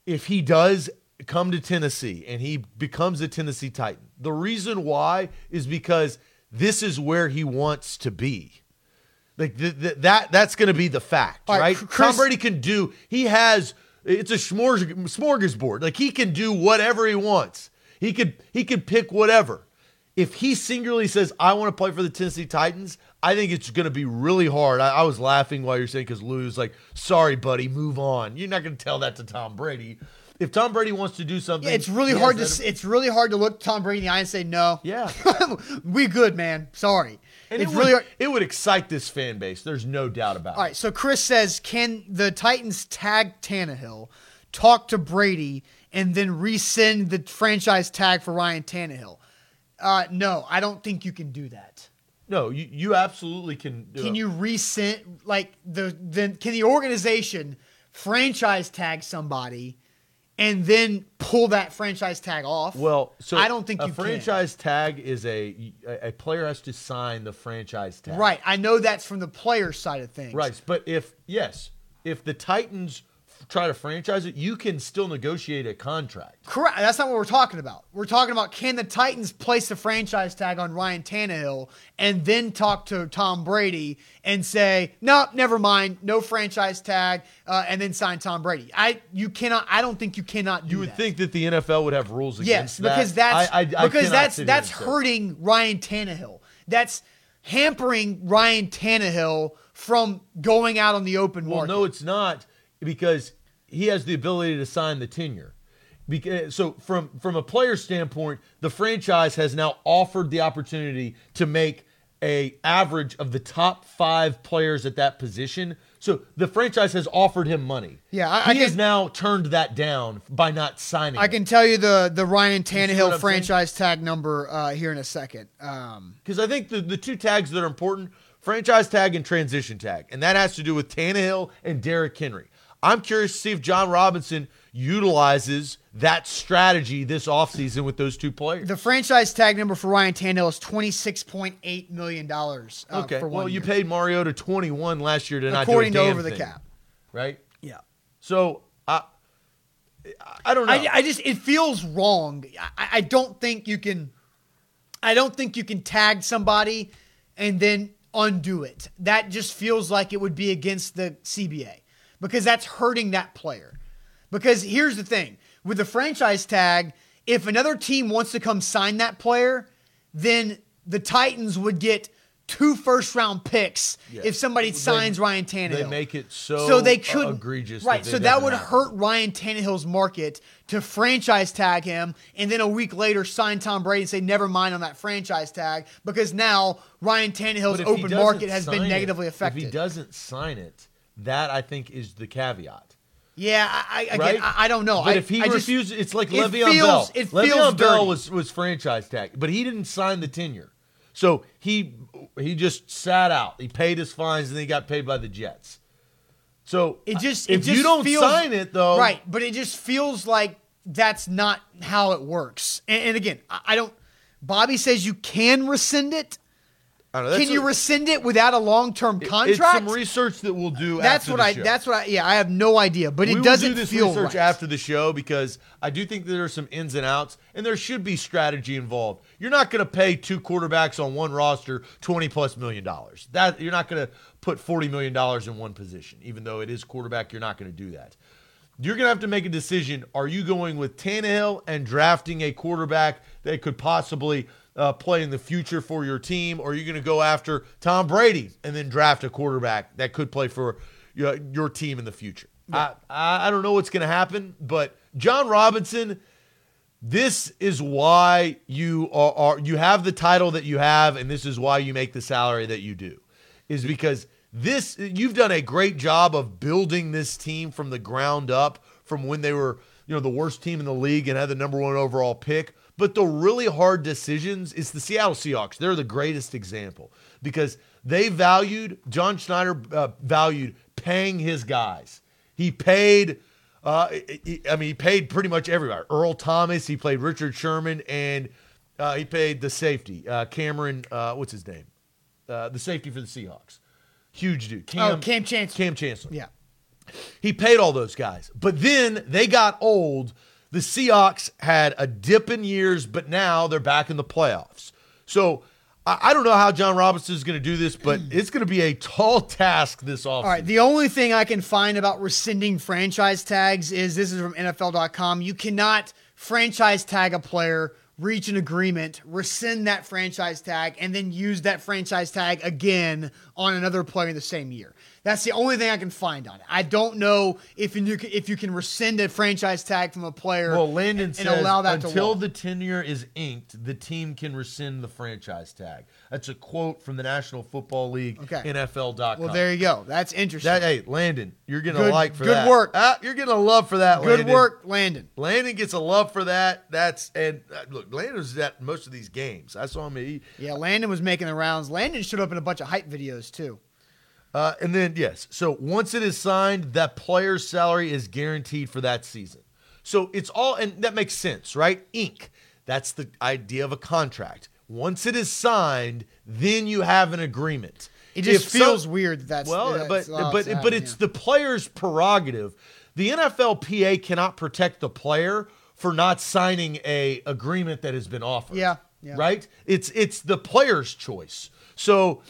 if he does come to Tennessee and he becomes a Tennessee Titan, the reason why is because this is where he wants to be. Like th- th- that, that's going to be the fact, All right, right? Chris- Tom Brady can do. He has. It's a smorg- smorgasbord. Like he can do whatever he wants. He could. He could pick whatever. If he singularly says, "I want to play for the Tennessee Titans," I think it's going to be really hard. I, I was laughing while you're saying because Lou Lou's like, "Sorry, buddy, move on." You're not going to tell that to Tom Brady. If Tom Brady wants to do something, Yeah, it's really hard to has it's really hard to look Tom Brady in the eye and say no. Yeah. we good, man. Sorry. And it's it really would, hard. it would excite this fan base. There's no doubt about All it. right, so Chris says, can the Titans tag Tannehill, talk to Brady, and then rescind the franchise tag for Ryan Tannehill? Uh, no, I don't think you can do that. No, you, you absolutely can. do Can you rescind like the then can the organization franchise tag somebody and then pull that franchise tag off? Well, so I don't think a you can. franchise tag is a a player has to sign the franchise tag. Right, I know that's from the player side of things. Right. But if yes, if the Titans try to franchise it, you can still negotiate a contract. Correct. That's not what we're talking about. We're talking about can the Titans place the franchise tag on Ryan Tannehill and then talk to Tom Brady and say, no, never mind, no franchise tag, uh, and then sign Tom Brady. I you cannot. I don't think you cannot. Do that. You would that. think that the NFL would have rules yes, against that. because that's I, I, I because cannot that's that's hurting Ryan Tannehill. That's hampering Ryan Tannehill from going out on the open Well, market. no, it's not because he has the ability to sign the tenure. Because, so from from a player standpoint, the franchise has now offered the opportunity to make a average of the top five players at that position. So the franchise has offered him money. Yeah, I- I he has now turned that down by not signing. I can tell you the the Ryan see what I'm Tannehill saying? franchise tag number uh, here in a second. Um, because I think the, the two tags that are important franchise tag and transition tag. And that has to do with Tannehill and Derrick Henry. I'm curious to see if Jon Robinson utilizes that strategy this offseason with those two players. The franchise tag number for Ryan Tannehill is twenty six point eight million dollars. Uh, okay. for one Well, you year, paid Mariota 21 last year to not according do a to damn over the cap. right? Yeah, So I, I don't know. I, I just it feels wrong. I, I don't think you can. I don't think you can tag somebody and then undo it. That just feels like it would be against the CBA because that's hurting that player. Because here's the thing with the franchise tag, if another team wants to come sign that player, then the Titans would get two first round picks Yeah. if somebody They- signs Ryan Tannehill. they make it so so they could egregious that right? they so that would happen. hurt Ryan Tannehill's market to franchise tag him, and then a week later sign Tom Brady and say never mind on that franchise tag because now Ryan Tannehill's open market has been sign it- negatively affected. If he doesn't sign it, that I think is the caveat. yeah, I, I, again, right? I, I don't know. But I, if he I just- refuses, it's like it Le'Veon feels- Bell. it Le'Veon feels Bell dirty. was was franchise tag, but he didn't sign the tenure, so he he just sat out. He paid his fines, and then he got paid by the Jets. So It just if it just you don't feels, sign it though, right? But it just feels like that's not how it works. And, and again, I, I don't. Bobby says you can rescind it. Know, Can you a- rescind it without a long-term contract? It's some research that we'll do. that's after what the I. show. That's what I. Yeah, I have no idea, but we it doesn't do this feel research right. after the show because I do think that there are some ins and outs, and there should be strategy involved. You're not going to pay two quarterbacks on one roster twenty plus million dollars. That you're not going to put forty million dollars in one position, even though it is quarterback. You're not going to do that. You're going to have to make a decision. Are you going with Tannehill and drafting a quarterback that could possibly uh, play in the future for your team, or are you going to go after Tom Brady and then draft a quarterback that could play for your, your team in the future? I, I I don't know what's going to happen, but Jon Robinson, this is why you are, are you have the title that you have, and this is why you make the salary that you do, is because this you've done a great job of building this team from the ground up from when they were you know the worst team in the league and had the number one overall pick. But the really hard decisions is the Seattle Seahawks. They're the greatest example because they valued John Schneider uh, valued paying his guys. He paid. Uh, he- I mean, he paid pretty much everybody. Earl Thomas, he played Richard Sherman, and uh, he paid the safety, uh, Cameron. Uh, what's his name? Uh, the safety for the Seahawks. Huge dude. Oh, Cam Chancellor. Cam Chancellor. Yeah. He paid all those guys. But then they got old. The Seahawks had a dip in years, but now they're back in the playoffs. So I, I don't know how Jon Robinson is going to do this, but it's going to be a tall task this offseason. All right. The only thing I can find about rescinding franchise tags is this is from NFL.com. You cannot franchise tag a player, reach an agreement, rescind that franchise tag, and then use that franchise tag again on another player in the same year. That's the only thing I can find on it. I don't know if you can, if you can rescind a franchise tag from a player Well, Landon and, says and allow that until the tenure is inked, the team can rescind the franchise tag. That's a quote from the National Football League, Okay. NFL.com. Well, there you go. That's interesting. That hey, Landon, you're gonna Good- like for good that. Good work. Ah, you're gonna love for that. Good Landon. work, Landon. Landon gets a love for that. That's and uh, look, Landon's at most of these games. I saw him. He, Yeah, Landon was making the rounds. Landon showed up in a bunch of hype videos too. Uh, and then yes, so once it is signed, that player's salary is guaranteed for that season. So it's all, and that makes sense, right? Ink. That's the idea of a contract. Once it is signed, then you have an agreement. It just If feels some- weird that that's well, that's but but to but it's yeah. the player's prerogative. The NFLPA cannot protect the player for not signing a agreement that has been offered. Yeah, yeah. Right? It's it's the player's choice. So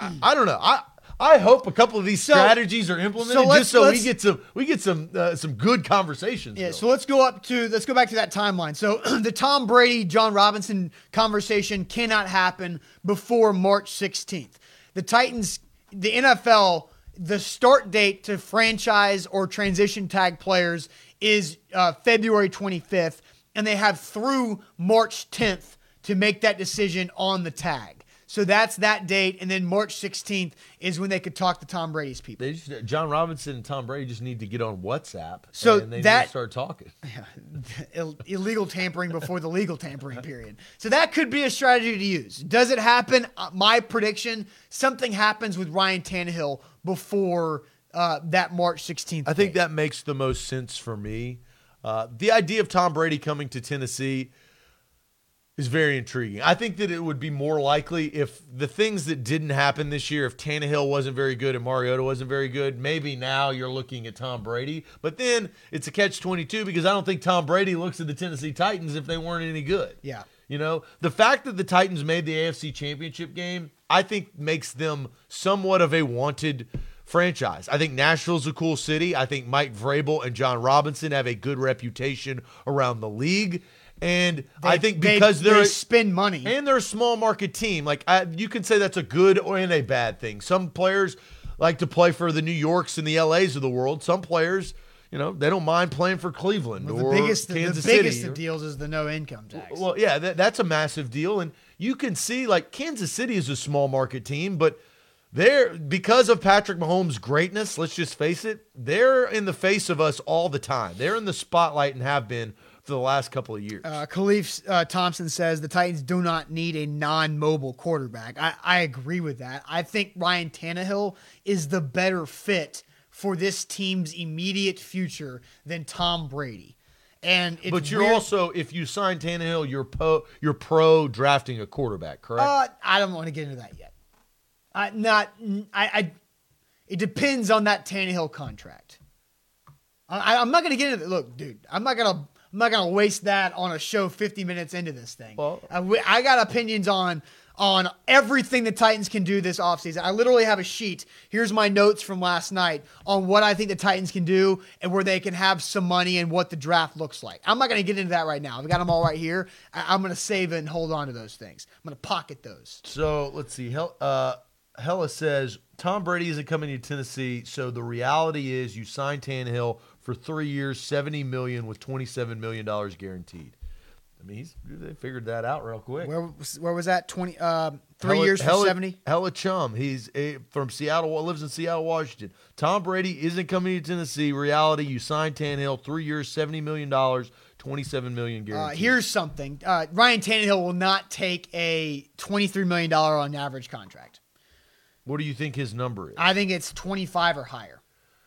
I, I don't know. I I hope a couple of these strategies are implemented so just so we get some we get some uh, some good conversations. Yeah, going. so let's go up to let's go back to that timeline. So the Tom Brady Jon Robinson conversation cannot happen before March 16th. The Titans, the NFL, the start date to franchise or transition tag players is uh, February 25th, and they have through March 10th to make that decision on the tag. So that's that date, and then March 16th is when they could talk to Tom Brady's people. they just, Jon Robinson and Tom Brady just need to get on WhatsApp. So and they need that- to start talking. Ill- illegal tampering before the legal tampering period. So that could be a strategy to use. Does it happen? Uh, my prediction: something happens with Ryan Tannehill before uh, that March 16th. I think date. that makes the most sense for me. Uh, the idea of Tom Brady coming to Tennessee is very intriguing. I think that it would be more likely if the things that didn't happen this year, if Tannehill wasn't very good and Mariota wasn't very good, maybe now you're looking at Tom Brady. But then it's a catch 22 because I don't think Tom Brady looks at the Tennessee Titans if they weren't any good. Yeah. You know, the fact that the Titans made the AFC Championship game, I think makes them somewhat of a wanted franchise. I think Nashville's a cool city. I think Mike Vrabel and Jon Robinson have a good reputation around the league. And I think because they, they're a- spend money. and they're a small market team. Like I, you can say that's a good or and a bad thing. Some players like to play for the New Yorks and the LAs of the world. Some players, you know, they don't mind playing for Cleveland the or biggest, Kansas the biggest City. of deals is the no income tax. Well, yeah, that, that's a massive deal, and you can see like Kansas City is a small market team, but they're because of Patrick Mahomes' greatness. Let's just face it; they're in the face of us all the time. They're in the spotlight and have been for the last couple of years. Uh, Khalif uh, Thompson says the Titans do not need a non-mobile quarterback. I, I agree with that. I think Ryan Tannehill is the better fit for this team's immediate future than Tom Brady. And it's but you're weird- also, if you sign Tannehill, you're po, you're pro drafting a quarterback, correct? Uh, I don't want to get into that yet. I not. I. I it depends on that Tannehill contract. I, I'm not going to get into. It. Look, dude, I'm not going to. I'm not going to waste that on a show 50 minutes into this thing. Well- I, I got opinions on on everything the Titans can do this offseason. I literally have a sheet. Here's my notes from last night on what I think the Titans can do and where they can have some money and what the draft looks like. I'm not going to get into that right now. I've got them all right here. I, I'm going to save it and hold on to those things. I'm going to pocket those. So let's see. Hell, uh, Hella says Tom Brady isn't coming to Tennessee. So the reality is, you sign Tannehill for three years, seventy million with twenty-seven million dollars guaranteed. I mean, he's, they figured that out real quick. Where was, where was that? Twenty uh, three Hella- years for seventy. Hella chum. He's a, from Seattle. Lives in Seattle, Washington. Tom Brady isn't coming to Tennessee. Reality: You sign Tannehill, three years, seventy million dollars, twenty-seven million Uh, guaranteed. here's something. Uh, Ryan Tannehill will not take a twenty three million dollar on average contract. what do you think his number is? I think it's twenty five or higher.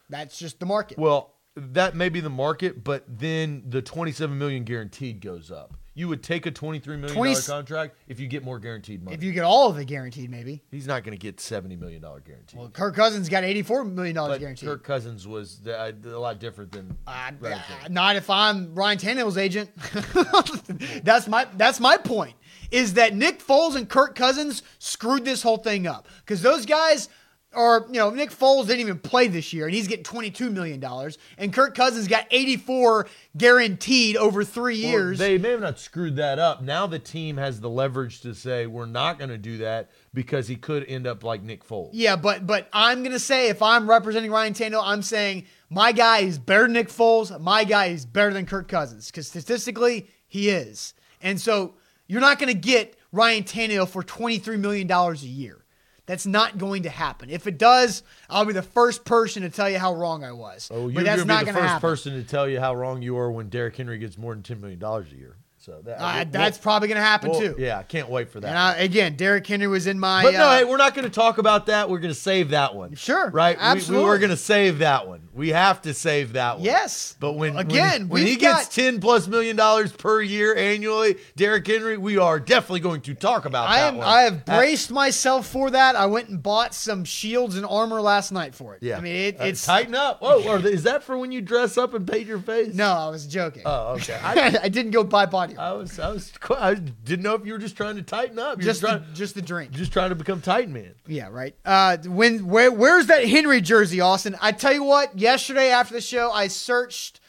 That's just the market. Well, that may be the market, but then the 27 million guaranteed goes up. You would take a 23 million 20 dollar contract if you get more guaranteed money. if you get all of it guaranteed, maybe. He's not going to get 70 million dollar guaranteed. Well, Kirk Cousins got eighty four million dollars guaranteed. Kirk Cousins was uh, a lot different than Uh, uh, not if I'm Ryan Tannehill's agent. that's my that's my point. Is that Nick Foles and Kirk Cousins screwed this whole thing up because those guys are you know Nick Foles didn't even play this year and he's getting twenty two million dollars and Kirk Cousins got eighty four guaranteed over three Well, years. they may have not screwed that up. Now the team has the leverage to say we're not going to do that because he could end up like Nick Foles. Yeah, but but I'm gonna say if I'm representing Ryan Tannehill, I'm saying my guy is better than Nick Foles. My guy is better than Kirk Cousins because statistically he is. And so you're not gonna get Ryan Tannehill for 23 million dollars a year. That's not going to happen. If it does, I'll be the first person to tell you how wrong I was. Oh, you're that's going not to be the first happen. person to tell you how wrong you are when Derrick Henry gets more than 10 million dollars a year. So that Uh, we'll- that's probably gonna happen we'll- too. Yeah, I can't wait for that. And I, again, Derrick Henry was in my. But no, uh, hey, we're not going to talk about that. We're going to save that one. Sure, right? We- We, absolutely. we're going to save that one. We have to save that one. Yes. But when Again, when, when he we've gets got- ten plus million dollars per year annually, Derrick Henry, we are definitely going to talk about I that am. one. I have braced myself for that. I went and bought some shields and armor last night for it. yeah, I mean, it, Uh, it's tighten up. Or is that for when you dress up and paint your face? no. I was joking. Oh, okay. I, I, didn't go buy body. I was, I was, I didn't know if you were just trying to tighten up. You're just trying, the, just the drink. just trying to become Titan Man. Yeah, right. Uh, when where where's that Henry jersey, Austin? I tell you what. Yesterday after the show, I searched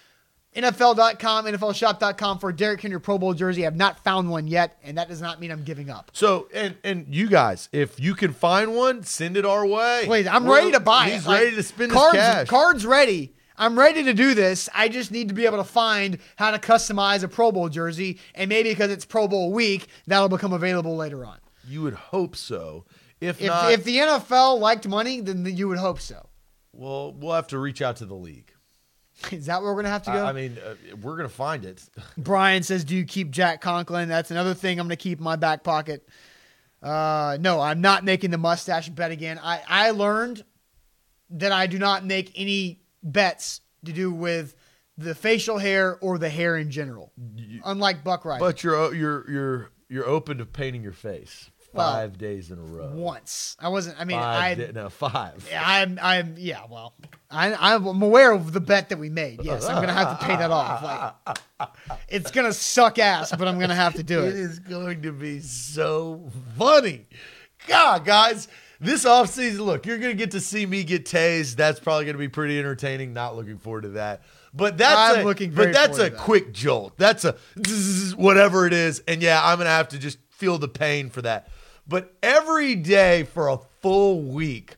NFL.com, NFLShop.com for a Derrick Henry Pro Bowl jersey. I have not found one yet, and that does not mean I'm giving up. So, and and you guys, if you can find one, send it our way. Wait, I'm We're- ready to buy He's it. Like, ready to spend cards, his cash. Cards ready. I'm ready to do this. I just need to be able to find how to customize a Pro Bowl jersey, and maybe because it's Pro Bowl week, that'll become available later on. You would hope so. If, If, not, if the NFL liked money, then you would hope so. well, we'll have to reach out to the league. Is that where we're gonna have to go? I, I mean, uh, we're gonna find it. Brian says, "Do you keep Jack Conklin?" That's another thing I'm going to keep in my back pocket. Uh, no, I'm not making the mustache bet again. I I learned that I do not make any bets to do with the facial hair or the hair in general. Unlike Buck Riley, But you're you're you're you're open to painting your face Well, five days in a row. once I wasn't. I mean, Five I. di- no five. I'm, I'm, yeah, well, I, I'm aware of the bet that we made. Yes, I'm gonna have to pay that off. Like, it's gonna suck ass, but I'm gonna have to do It it. is going to be so funny. God, guys, this offseason, look, you're going to get to see me get tased. That's probably going to be pretty entertaining. Not looking forward to that. But that's I'm a, looking but that's a that. quick jolt. That's a zzz, whatever it is. And yeah, I'm going to have to just feel the pain for that. But every day for a full week,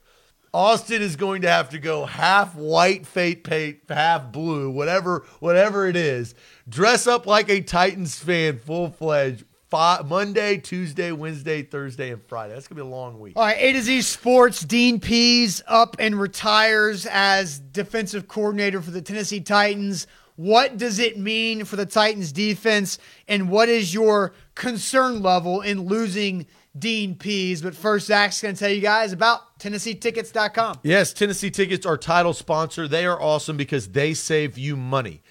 Austin is going to have to go half white fate paint, half blue, whatever, whatever it is. Dress up like a Titans fan, full fledged. Monday, Tuesday, Wednesday, Thursday, and Friday. That's gonna be a long week. All right, A to Z Sports. Dean Pees up and retires as defensive coordinator for the Tennessee Titans. What does it mean for the Titans defense, and what is your concern level in losing Dean Pees? But first, Zach's going to tell you guys about TennesseeTickets.com. Yes, Tennessee Tickets are title sponsor. They are awesome because they save you money.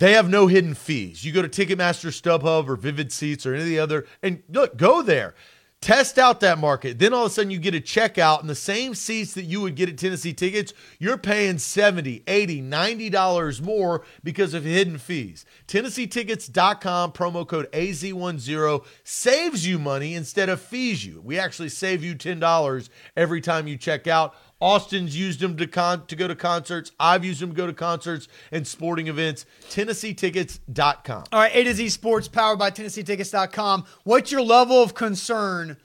They have no hidden fees. You go to Ticketmaster, StubHub, or Vivid Seats, or any of the other, and look, go there. Test out that market. Then all of a sudden you get a checkout and the same seats that you would get at Tennessee tickets, you're paying 70, 80, 90 dollars more because of hidden fees. TennesseeTickets.com promo code AZ10 saves you money instead of fees you. We actually save you $10 every time you check out. Austin's used them to con- to go to concerts. I've used them to go to concerts and sporting events. TennesseeTickets.com. All right, A to Z Sports, powered by TennesseeTickets.com. What's your level of concern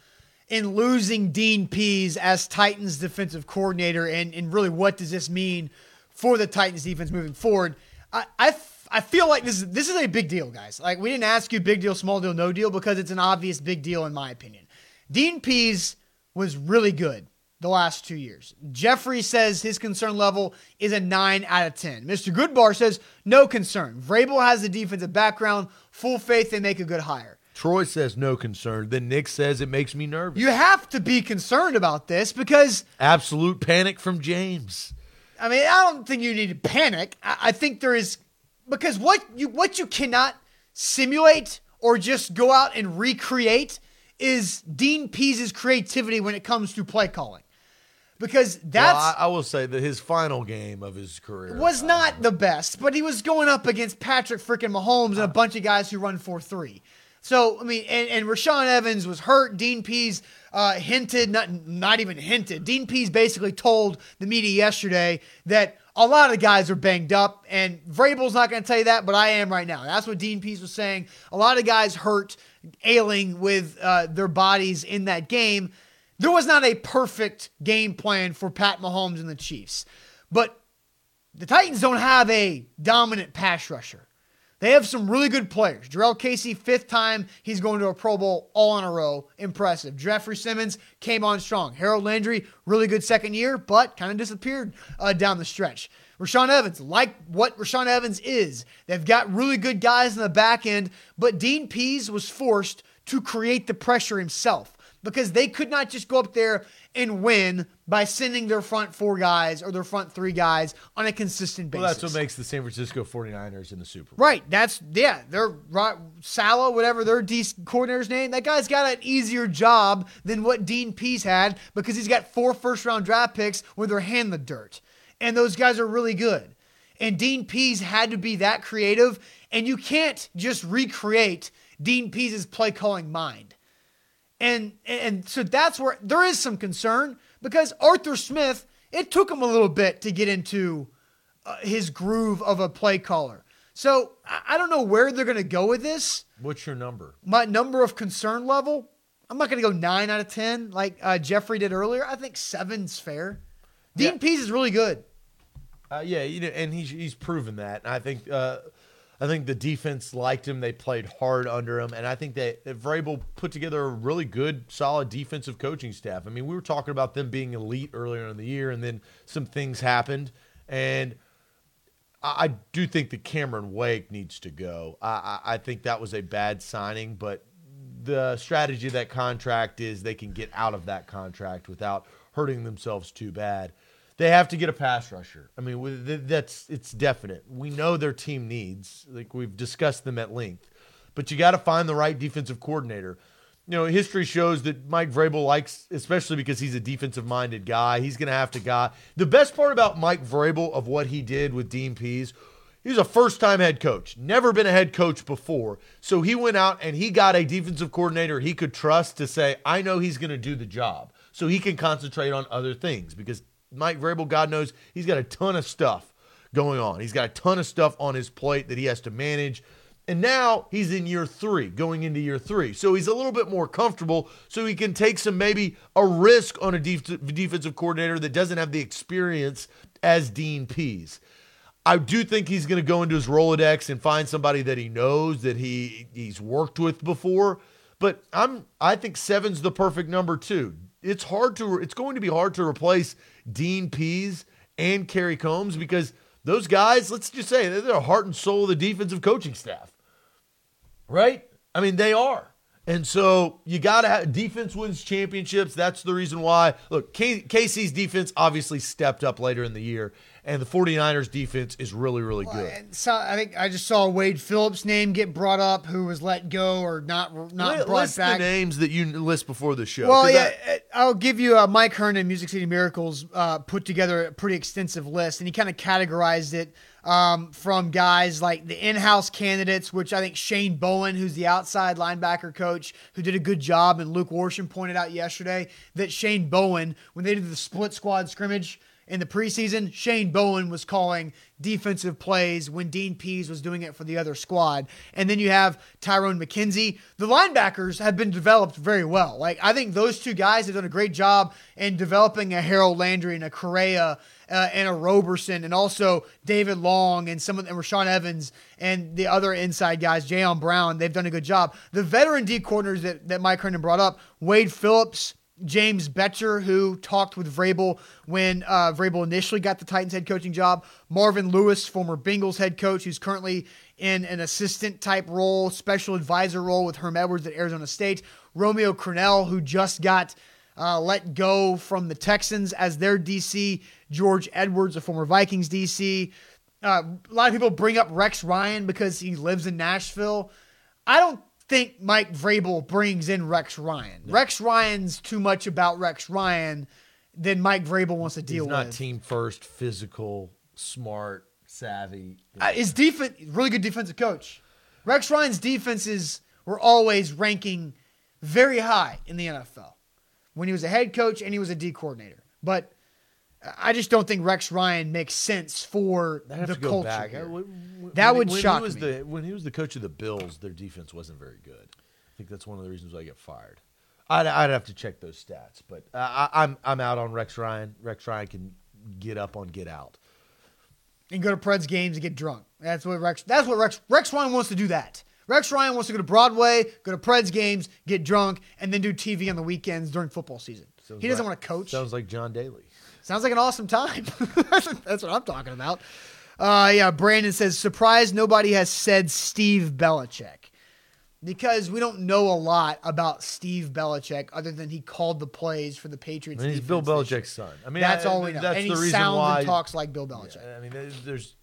in losing Dean Pees as Titans defensive coordinator? And, and really, what does this mean for the Titans defense moving forward? I, I, I feel like this is, this is a big deal, guys. Like, we didn't ask you big deal, small deal, no deal because it's an obvious big deal, in my opinion. Dean Pees was really good the last two years. Jeffrey says his concern level is a 9 out of 10. Mr. Goodbar says no concern. Vrabel has the defensive background, full faith they make a good hire. Troy says no concern. Then Nick says it makes me nervous. You have to be concerned about this because Absolute panic from James. I mean, I don't think you need to panic. I, I think there is because what you what you cannot simulate or just go out and recreate is Dean Pees's creativity when it comes to play calling. Because that's Well, I, I will say that his final game of his career was not the best, but he was going up against Patrick freaking Mahomes and a bunch of guys who run 4 3. So, I mean, and, and Rashaan Evans was hurt. Dean Pees uh, hinted, not, not even hinted. Dean Pees basically told the media yesterday that a lot of the guys are banged up, and Vrabel's not going to tell you that, but I am right now. That's what Dean Pees was saying. A lot of guys hurt, ailing with uh, their bodies in that game. There was not a perfect game plan for Pat Mahomes and the Chiefs, but the Titans don't have a dominant pass rusher. They have some really good players. Jurrell Casey, fifth time he's going to a Pro Bowl all in a row. Impressive. Jeffery Simmons came on strong. Harold Landry, really good second year, but kind of disappeared uh, down the stretch. Rashaan Evans, like what Rashaan Evans is, they've got really good guys in the back end, but Dean Pees was forced to create the pressure himself because they could not just go up there and win by sending their front four guys or their front three guys on a consistent basis. Well, that's what makes the San Francisco 49ers in the Super Bowl. Right. That's yeah. They're right. Saleh, whatever their D coordinator's name. That guy's got an easier job than what Dean Pees had because he's got four first round draft picks with their hand in the dirt, and those guys are really good. And Dean Pees had to be that creative, and you can't just recreate Dean Pees's play calling mind. And and so that's where there is some concern because Arthur Smith, it took him a little bit to get into uh, his groove of a play caller. So I, I don't know where they're going to go with this. What's your number? My number of concern level, I'm not going to go nine out of ten like uh, Jeffrey did earlier. I think seven's fair. Dean Yeah. Pees is really good. Uh, yeah, you know, and he's he's proven that. And I think uh, I think the defense liked him. They played hard under him, and I think that Vrabel put together a really good, solid defensive coaching staff. I mean, we were talking about them being elite earlier in the year, and then some things happened, and I, I do think that Cameron Wake needs to go. I, I, I think that was a bad signing, but the strategy of that contract is they can get out of that contract without hurting themselves too bad. They have to get a pass rusher. I mean, that's it's definite. We know their team needs. Like we've discussed them at length, but you got to find the right defensive coordinator. You know, history shows that Mike Vrabel likes, especially because he's a defensive-minded guy. He's going to have to guy. The best part about Mike Vrabel of what he did with Dean Pees He's a first time head coach, never been a head coach before. So he went out and he got a defensive coordinator he could trust to say, I know he's going to do the job. So he can concentrate on other things because Mike Vrabel, God knows, he's got a ton of stuff going on. He's got a ton of stuff on his plate that he has to manage. And now he's in year three, going into year three. So he's a little bit more comfortable. So he can take some maybe a risk on a def- defensive coordinator that doesn't have the experience as Dean Pees. I do think he's going to go into his Rolodex and find somebody that he knows that he he's worked with before. But I'm I think seven's the perfect number too. It's hard to it's going to be hard to replace Dean Pees and Kerry Coombs because those guys, let's just say, they're the heart and soul of the defensive coaching staff. Right? I mean, they are. And so you got to have defense wins championships. That's the reason why. Look, K- KC's defense obviously stepped up later in the year, and the 49ers defense is really, really good. And so I think I just saw Wade Phillips' name get brought up, who was let go or not not brought back. names that you list before the show. Well, yeah, I- uh, I'll give you uh, Mike Herndon, Music City Miracles, uh, put together a pretty extensive list, and he kind of categorized it um, from guys like the in-house candidates, which I think Shane Bowen, who's the outside linebacker coach, who did a good job, and Luke Worsham pointed out yesterday that Shane Bowen, when they did the split squad scrimmage in the preseason, Shane Bowen was calling defensive plays when Dean Pees was doing it for the other squad. And then you have Tyrone McKenzie. The linebackers have been developed very well. Like I think those two guys have done a great job in developing a Harold Landry and a Correa uh, and a Roberson and also David Long and some of and Rashaan Evans and the other inside guys, Jayon Brown. They've done a good job. The veteran D corners that, that Mike Herndon brought up, Wade Phillips, James Bettcher, who talked with Vrabel when uh, Vrabel initially got the Titans head coaching job. Marvin Lewis, former Bengals head coach, who's currently in an assistant type role, special advisor role with Herm Edwards at Arizona State. Romeo Crennel, who just got uh, let go from the Texans as their DC. George Edwards, a former Vikings DC. Uh, a lot of people bring up Rex Ryan because he lives in Nashville. I don't think Mike Vrabel brings in Rex Ryan. Rex Ryan's too much about Rex Ryan than Mike Vrabel wants to deal with. he's not with. team first, physical, smart, savvy. Uh, his defense, really good defensive coach. Rex Ryan's defenses were always ranking very high in the NFL when he was a head coach and he was a D coordinator. But I just don't think Rex Ryan makes sense for the culture. back. here. When- That when- would when shock he was me. The, when he was the coach of the Bills, their defense wasn't very good. I think that's one of the reasons why he got fired. I'd, I'd have to check those stats, but uh, I, I'm I'm out on Rex Ryan. Rex Ryan can get up on get out. and go to Preds games and get drunk. That's what Rex. That's what Rex. Rex Ryan wants to do that. Rex Ryan wants to go to Broadway, go to Preds games, get drunk, and then do TV on the weekends during football season. Sounds he doesn't like- want to coach. Sounds like John Daly. Sounds like an awesome time. That's what I'm talking about. Uh, yeah, Brandon says, surprised nobody has said Steve Belichick. Because we don't know a lot about Steve Belichick other than he called the plays for the Patriots. And he's Bill. Belichick's son. I mean, that's I- all we know. That's and the he reason sounds why and talks like Bill Belichick. I mean, there's, there's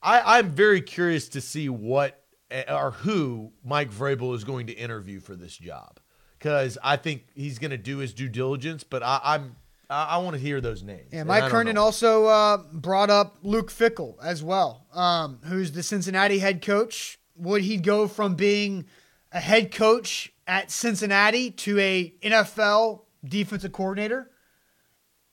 I, I'm very curious to see what eh, or who Mike Vrabel is going to interview for this job because I think he's going to do his due diligence. But I, I'm I, I want to hear those names. Yeah, And Mike Kernan know. also uh, brought up Luke Fickell as well, um, who's the Cincinnati head coach. Would he go from being a head coach at Cincinnati to a NFL defensive coordinator?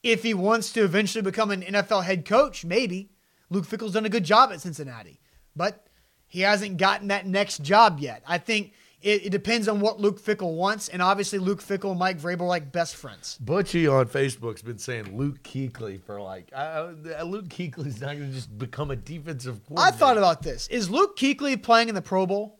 If he wants to eventually become an NFL head coach, maybe. Luke Fickell's done a good job at Cincinnati, but he hasn't gotten that next job yet. I think it, it depends on what Luke Fickell wants, and obviously Luke Fickell and Mike Vrabel are like best friends. Butchie on Facebook's been saying Luke Kuechly for like uh, Luke Kuechly's not going to just become a defensive. I thought about this. Is Luke Kuechly playing in the Pro Bowl?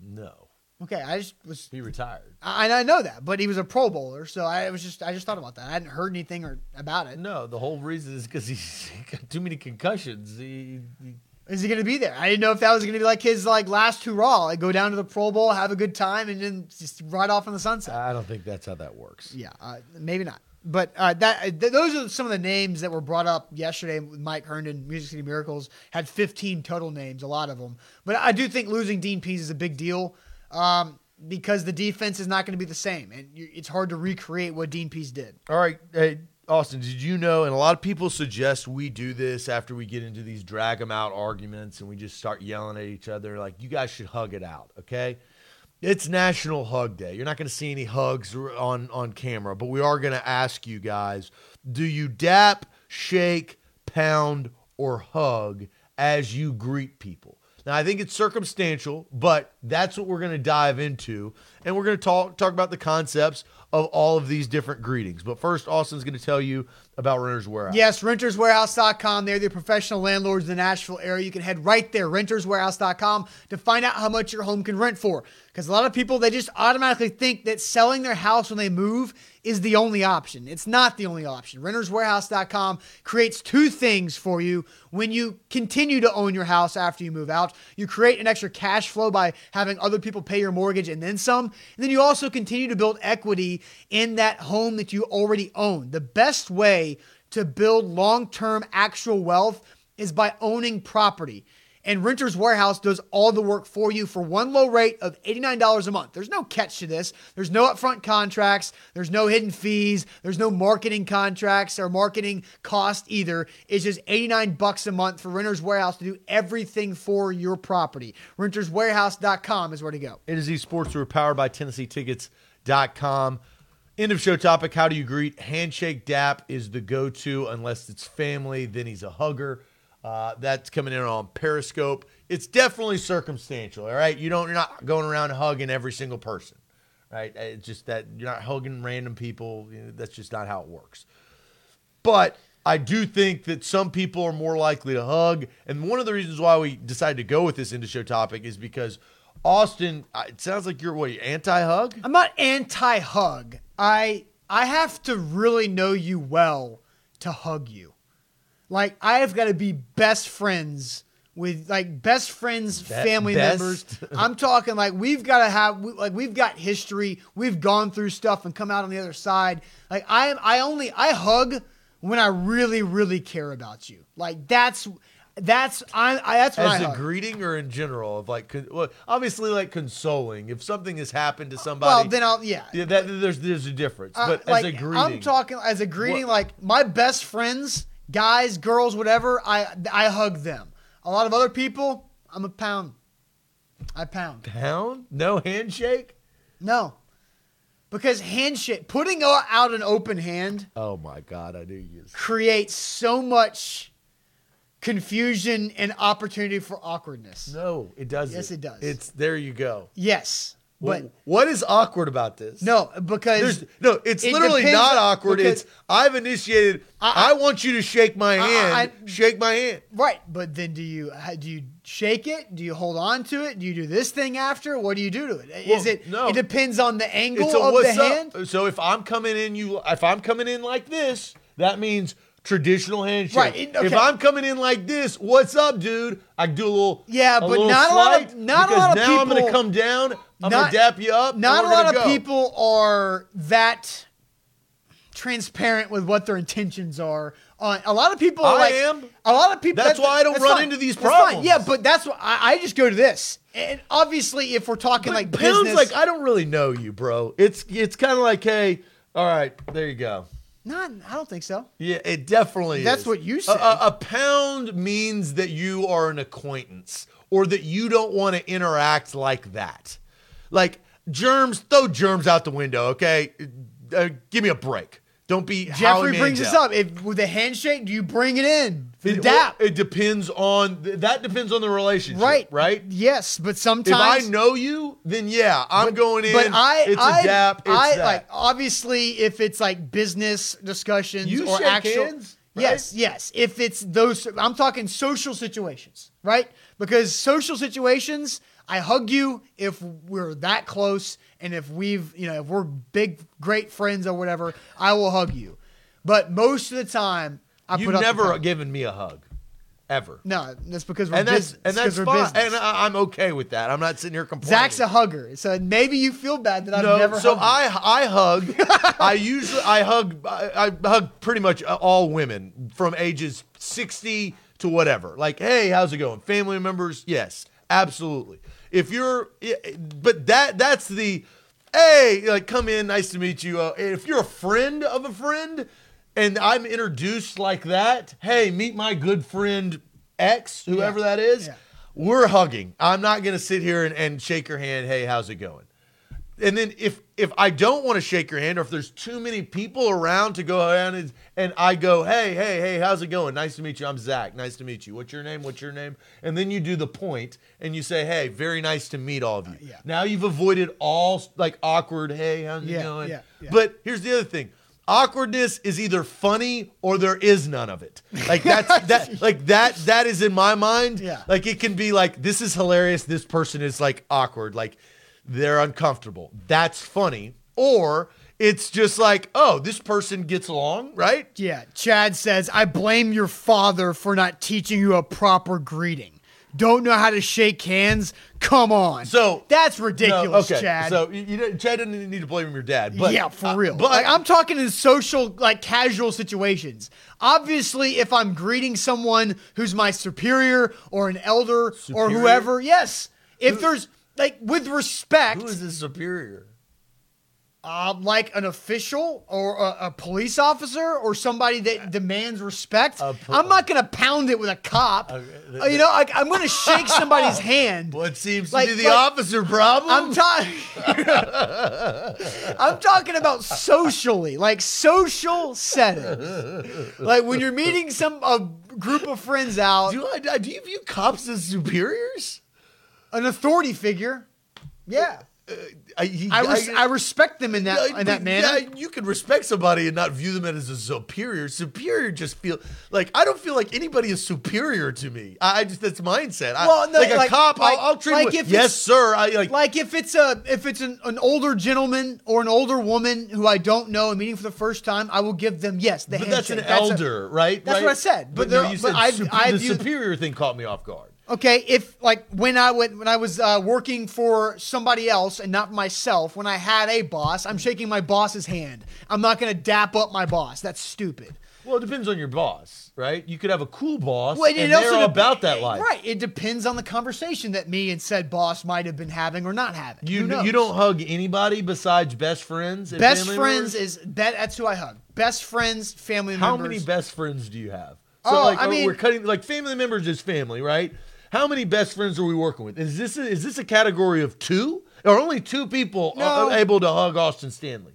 no, Okay, I just was, he retired. I, I know that, but he was a Pro Bowler, so I was just, I just thought about that. I hadn't heard anything or about it. No, the whole reason is because he's got too many concussions. He, he Is he going to be there? I didn't know if that was going to be like his like last hurrah, like go down to the Pro Bowl, have a good time, and then just ride off in the sunset. I don't think that's how that works. yeah, uh, maybe not. But uh, that th- those are some of the names that were brought up yesterday with Mike Herndon. Music City Miracles had 15 total names, a lot of them. But I do think losing Dean Pees is a big deal um, because the defense is not going to be the same, and you, it's hard to recreate what Dean Pees did. All right, hey, Austin, did you know? And a lot of people suggest we do this after we get into these drag them out arguments and we just start yelling at each other. Like, you guys should hug it out, okay? It's National Hug Day. You're not going to see any hugs on on camera, but we are going to ask you guys: Do you dap, shake, pound, or hug as you greet people? Now, I think it's circumstantial, but that's what we're going to dive into, and we're going to talk talk about the concepts of all of these different greetings. But first, Austin's going to tell you about Renter's Warehouse. Yes, renterswarehouse.com. They're the professional landlords in the Nashville area. You can head right there, renterswarehouse.com, to find out how much your home can rent for. Because a lot of people, they just automatically think that selling their house when they move is the only option. It's not the only option. Renterswarehouse.com creates two things for you when you continue to own your house after you move out. You create an extra cash flow by having other people pay your mortgage and then some. And then you also continue to build equity in that home that you already own. The best way to build long term actual wealth is by owning property. And Renters Warehouse does all the work for you for one low rate of $89 a month. There's no catch to this. There's no upfront contracts. There's no hidden fees. There's no marketing contracts or marketing cost either. It's just 89 bucks a month for Renters Warehouse to do everything for your property. RentersWarehouse.com is where to go. It is esports. We're powered by TennesseeTickets.com. End of show topic. How do you greet? Handshake dap is the go to unless it's family. Then he's a hugger. Uh, that's coming in on Periscope. It's definitely circumstantial. All right, you don't. You're not going around hugging every single person, right? It's just that you're not hugging random people. You know, that's just not how it works. But I do think that some people are more likely to hug, and one of the reasons why we decided to go with this into show topic is because Austin. uh, It sounds like you're what anti-hug. I'm not anti-hug. I I have to really know you well to hug you. Like I have got to be best friends with like best friends, Be- family best? members. I'm talking like we've got to have we- like we've got history. We've gone through stuff and come out on the other side. Like I am I only I hug when I really really care about you. Like that's that's I, I that's what As I a hug. greeting or in general of like, con- well, obviously like consoling. If something has happened to somebody, well, then I'll yeah. yeah, that there's there's a difference. Uh, But like, as a greeting, I'm talking as a greeting. What- Like my best friends, guys, girls, whatever. I I hug them. A lot of other people, I'm a pound. I pound. pound, no handshake. No, because handshake, putting o- out an open hand Oh my god, I knew you. creates so much confusion and opportunity for awkwardness. No, it doesn't. Yes, it does. It's there. You go. Yes, but Well, what is awkward about this? no, because There's no. It's it literally not awkward. It's I've initiated. I, I- want you to shake my I- hand. I- shake my hand. Right, but then do you do you shake it? Do you hold on to it? Do you do this thing after? What do you do to it? Is Well, it? no. It depends on the angle of the up. hand. So if I'm coming in, you. If I'm coming in like this, that means traditional handshake. Right, it- If. I'm coming in like this, what's up, dude? I do a little. Yeah, a but little not a lot of- not a lot of now I'm gonna come down. I'm not- gonna dap you up. Not a lot of go. people are that transparent with what their intentions are. On a lot of people, I like, am. A lot of people. That's why I don't run fine. into these problems. Yeah, but that's what I, I just go to this. And obviously, if we're talking But like Pound's business, like I don't really know you, bro. It's it's kind of like, hey, all right, there you go. Not, I don't think so. Yeah, it definitely That's is. what you said. A, a pound means that you are an acquaintance or that you don't want to interact like that. Like germs, throw germs out the window, okay? Uh, give me a break. Don't be Jeffrey brings this up. If with a handshake, do you bring it in? The It, dap. it depends on that depends on the relationship, right. Right. Yes, but sometimes If I know you, then yeah, I'm going in. But I, it's I, a dap. It's I that. like obviously if it's like business discussions You or actual. hands, right? Yes, yes. If it's those, I'm talking social situations, right? Because social situations, I hug you if we're that close, and if we've, you know, if we're big, great friends or whatever, I will hug you. But most of the time, I You've put up never given me a hug, ever. No, that's because we're and that's bus- and that's fine, business. and I, I'm okay with that. I'm not sitting here complaining. Zach's a hugger, so maybe you feel bad that I've no, never. so hugged you. I I hug. I usually I hug I, I hug pretty much all women from ages 60 to whatever. Like, hey, how's it going? Family members? Yes, absolutely. If you're, but that that's the, hey, like come in, nice to meet you. Uh, if you're a friend of a friend, and I'm introduced like that, hey, meet my good friend X, whoever Yeah. that is. Yeah. We're hugging. I'm not gonna sit here and, and shake your hand. Hey, how's it going? And then if if I don't want to shake your hand or if there's too many people around to go around and, and I go, hey, hey, hey, how's it going? Nice to meet you. I'm Zach. Nice to meet you. What's your name? What's your name? And then you do the point and you say, hey, very nice to meet all of you. Uh, yeah. Now you've avoided all like awkward, hey, how's it going? yeah, yeah. But here's the other thing. Awkwardness is either funny or there is none of it. Like that's that like that that is in my mind. Yeah. Like it can be like this is hilarious. This person is like awkward. Like they're uncomfortable. That's funny. Or it's just like, oh, this person gets along, right? Yeah, Chad says, I blame your father for not teaching you a proper greeting. don't know how to shake hands. Come on. So- that's No, ridiculous, okay, Chad. So you, you Chad doesn't need to blame your dad, but yeah, for uh, real. but like, I'm talking in social, like casual situations. Obviously, if I'm greeting someone who's my superior or an elder or whoever, yes. If there's like with respect, who is his superior? uh, like an official or a, a police officer or somebody that demands respect, po- I'm not gonna pound it with a cop. Okay, th- Uh, you know, like I'm gonna shake somebody's hand. What seems Like- to be the like- officer problem? I'm talking. I'm talking about socially, like social settings, like when you're meeting some a group of friends out, do, I, do you view cops as superiors? An authority figure. Yeah, uh, I, he- I, res- I respect them in that in that manner. yeah, you can respect somebody and not view them as a superior. Superior just feel like I don't feel like anybody is superior to me. I, I just that's mindset. I- Well, no, like a cop, like- I'll, I'll treat like him with, if yes, sir. I like. Like if it's a if it's an, an older gentleman or an older woman who I don't know and meeting for the first time, I will give them yes the but that's an handshake. a- elder, right? that's Right? what I said, but But, no, you but said I- I the superior thing caught me off guard. Okay, if like when I went when I was uh, working for somebody else and not myself, when I had a boss, I'm shaking my boss's hand. I'm not going to dap up my boss. That's stupid. Well, it depends on your boss, right? You could have a cool boss, Well, it and also they're dep- about that life. right? It depends on the conversation that me and said boss might have been having or not having. You you don't hug anybody besides best friends. and Best friends members? is that, that's who I hug. Best friends, family members. How members. many best friends do you have? Oh, like I mean- we're cutting like family members is family, right? How many best friends are we working with? Is this a, is this a category of two? Or only two people No. are able to hug Austin Stanley?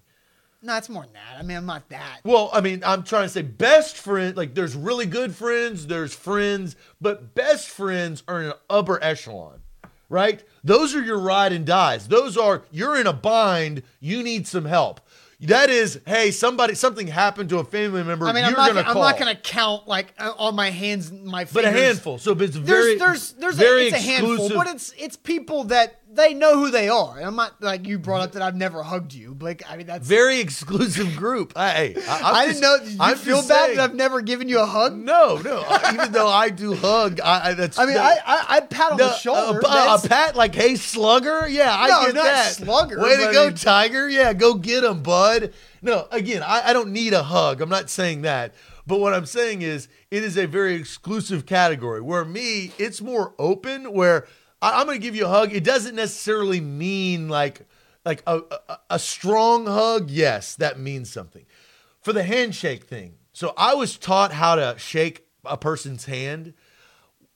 No, it's more than that. I mean, I'm not that. Well, I mean, I'm trying to say best friend. Like, there's really good friends, there's friends, but best friends are in an upper echelon, right? Those are your ride and dies. Those are you're in a bind. You need some help. That is, hey, somebody, something happened to a family member. I mean, I'm not. gonna gonna- I'm not going to count like uh, on my hands, my fingers. but a handful. So it's very, there's there's there's very a, it's a handful, but it's it's people that they know who they are. And I'm not like you brought up that I've never hugged you. Like, I mean, that's very exclusive group. Hey, I, I just- didn't know. You I'm feel bad saying- that I've never given you a hug? No, no. I- Even though I do hug, I, I that's. I mean, I, I I pat on No, the shoulder. A, pat like, hey, slugger? Yeah, I No, get not that. slugger, Way to I go, mean- Tiger. Yeah, go get him, bud. No, again, I, I don't need a hug. I'm not saying that. But what I'm saying is, it is a very exclusive category where me, it's more open. Where I, I'm going to give you a hug. It doesn't necessarily mean like like a, a, a strong hug. Yes, that means something. For the handshake thing, so I was taught how to shake a person's hand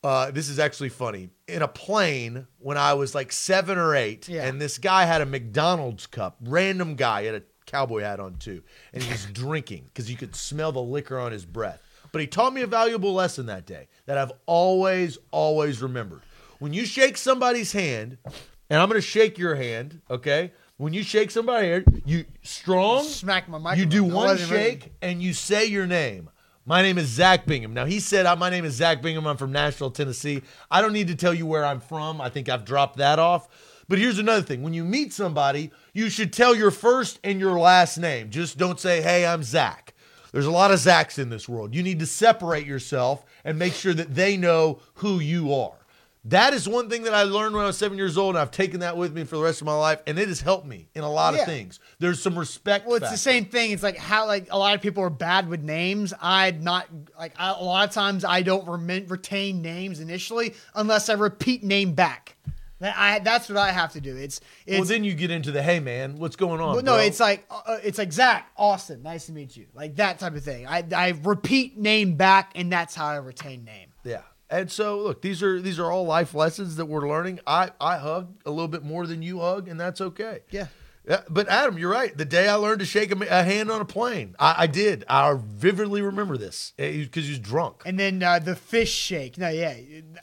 uh, this is actually funny. In a plane when I was like seven or eight, Yeah. and this guy had a McDonald's cup, random guy had a cowboy hat on too, and he was drinking because you could smell the liquor on his breath. But he taught me a valuable lesson that day that I've always, always remembered. When you shake somebody's hand, and I'm going to shake your hand, okay? When you shake somebody's hand, you strong, Smack my you do microphone. One shake and you say your name. My name is Zach Bingham. Now he said, uh, "My name is Zach Bingham. I'm from Nashville, Tennessee. I don't need to tell you where I'm from. I think I've dropped that off." But here's another thing: when you meet somebody, you should tell your first and your last name. Just don't say, "Hey, I'm Zach." There's a lot of Zachs in this world. You need to separate yourself and make sure that they know who you are. That is one thing that I learned when I was seven years old, and I've taken that with me for the rest of my life, and it has helped me in a lot Yeah. of things. There's some respect. Well, it's factor. the same thing. It's like how like a lot of people are bad with names. I'd not like I, a lot of times I don't rem- retain names initially unless I repeat name back. That I that's what I have to do. It's it's well, then you get into the hey man, what's going on? Well, no, bro?" it's like uh, it's like Zach Austin. Nice to meet you. Like that type of thing. I I repeat name back, and that's how I retain name. yeah. And so look, these are these are all life lessons that we're learning. I I hug a little bit more than you hug, and that's okay. Yeah. Yeah, but Adam, you're right. The day I learned to shake a, a hand on a plane, I, I did. I vividly remember this because he was drunk. And then uh, the fish shake. No, yeah,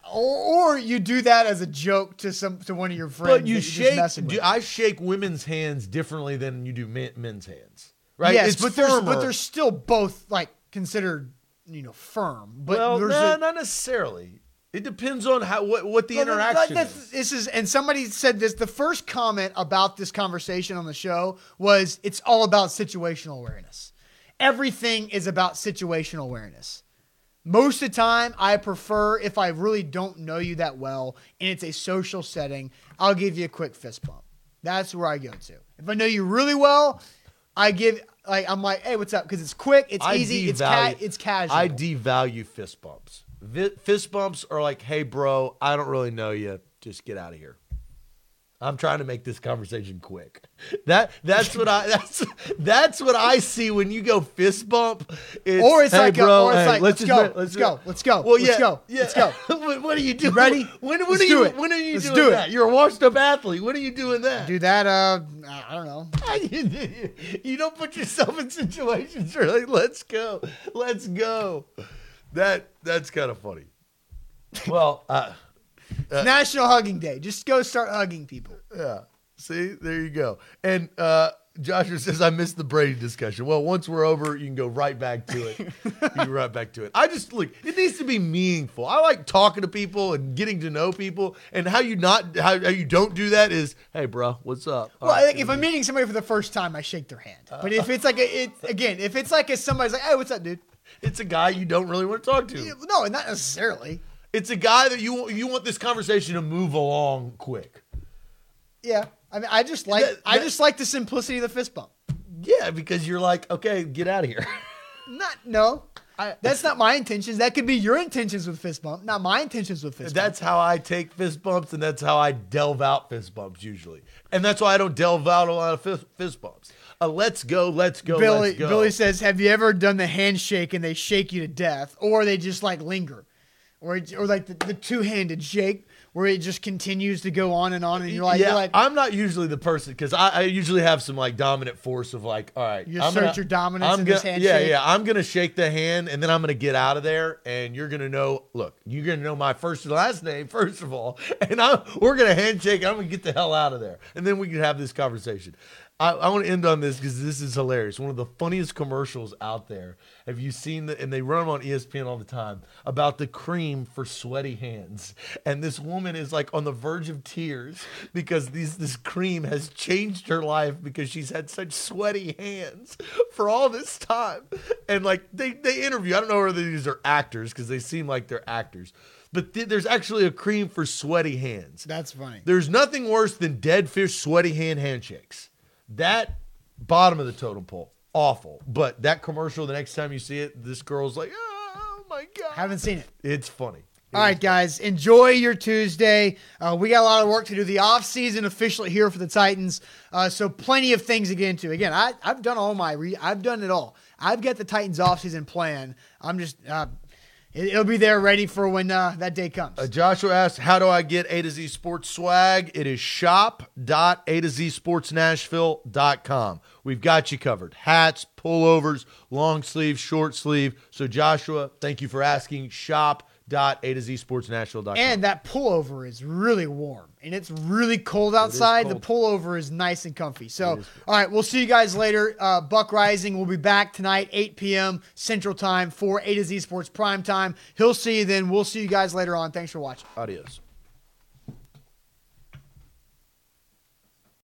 or, or you do that as a joke to some to one of your friends. But you shake. Do. I shake women's hands differently than you do men, men's hands, right? Yes, It's but there's but they're still both like considered you know firm. But well, there's nah, a, not necessarily. It depends on how what, what the Well, interaction that's- is. This is, and somebody said this. The first comment about this conversation on the show was, "It's all about situational awareness. Everything is about situational awareness." Most of the time, I prefer if I really don't know you that well and it's a social setting, I'll give you a quick fist bump. That's where I go to. If I know you really well, I give like I'm like, hey, what's up? Because it's quick, it's I easy, it's ca- it's casual. I devalue fist bumps. Fist bumps are like, hey, bro, I don't really know you. Just get out of here. I'm trying to make this conversation quick. That that's what I that's that's what I see when you go fist bump. It's, Or it's hey, like a- bro, or it's hey, like, let's just go, ma- let's go, let's go, Well, let's yeah, go, yeah. let's go. what, what are you doing? ready? When, when Let's are do you it. when are you Let's doing do it. that? You're a washed up athlete. When are you doing that? do that. Uh, I don't know. you don't put yourself in situations where like, let's go, let's go. That that's kind of funny. Well, uh, It's National Hugging Day. Just go start hugging people. yeah. See, there you go. And uh, Joshua says I missed the Brady discussion. Well, once we're over, you can go right back to it. you can right back to it. I just look. It needs to be meaningful. I like talking to people and getting to know people. And how you not how, how you don't do that is, hey, bro, what's up? All Well, right, like, if I'm meeting somebody for the first time, I shake their hand. But if it's like a, it again, if it's like a somebody's like, hey, what's up, dude? it's a guy you don't really want to talk to. No, not necessarily. It's a guy that you you want this conversation to move along quick. Yeah, I mean, I just like That- I just like the simplicity of the fist bump. Yeah, because you're like, okay, get out of here. Not no. I- That's not my intentions. That could be your intentions with fist bump, not my intentions with fist that's bump. how I take fist bumps, and that's how I delve out fist bumps usually. And that's why I don't delve out a lot of fist, fist bumps. Uh, let's go, let's go, Billy let's go. Billy says, "Have you ever done the handshake and they shake you to death, or they just like linger, or or like the, the two handed shake where it just continues to go on and on, and you're like, yeah, you're like, I'm not usually the person because I, I usually have some like dominant force of like, all right, You I'm assert gonna- your dominance I'm in gonna, this Yeah, handshake? yeah, I'm gonna shake the hand and then I'm gonna get out of there, and you're gonna know. Look, you're gonna know my first and last name first of all, and I we're gonna handshake. I'm gonna get the hell out of there, and then we can have this conversation. I, I want to end on this because this is hilarious. One of the funniest commercials out there. Have you seen the? And they run them on ESPN all the time about the cream for sweaty hands. And this woman is like on the verge of tears because these this cream has changed her life because she's had such sweaty hands for all this time. And like they they interview. I don't know whether these are actors because they seem like they're actors. But th- there's actually a cream for sweaty hands. that's funny. There's nothing worse than dead fish sweaty hand handshakes. That bottom of the totem pole, awful. But that commercial, the next time you see it, this girl's like, oh my god, Haven't seen it. It's funny. All right, guys, enjoy your Tuesday. Uh, we got a lot of work to do. The off season officially here for the Titans, uh, so plenty of things to get into. Again, I, I've done all my, re- I've done it all. I've got the Titans off season plan. I'm just, uh, it, it'll be there ready for when uh, that day comes. Uh, Joshua asks, "How do I get A to Z Sports swag?" It is shop.a to Z Sports Nashville.com. We've got you covered: hats, pullovers, long sleeve, short sleeve. So, Joshua, thank you for asking. Shop.a to Z Sports Nashville.com. and that pullover is really warm and it's really cold outside. cold. The pullover is nice and comfy. So, all right, we'll see you guys later. Uh, Buck Reising will be back tonight, 8 p.m. Central Time for A to Z Sports Prime Time. He'll see you then. We'll see you guys later on. Thanks for watching. adios.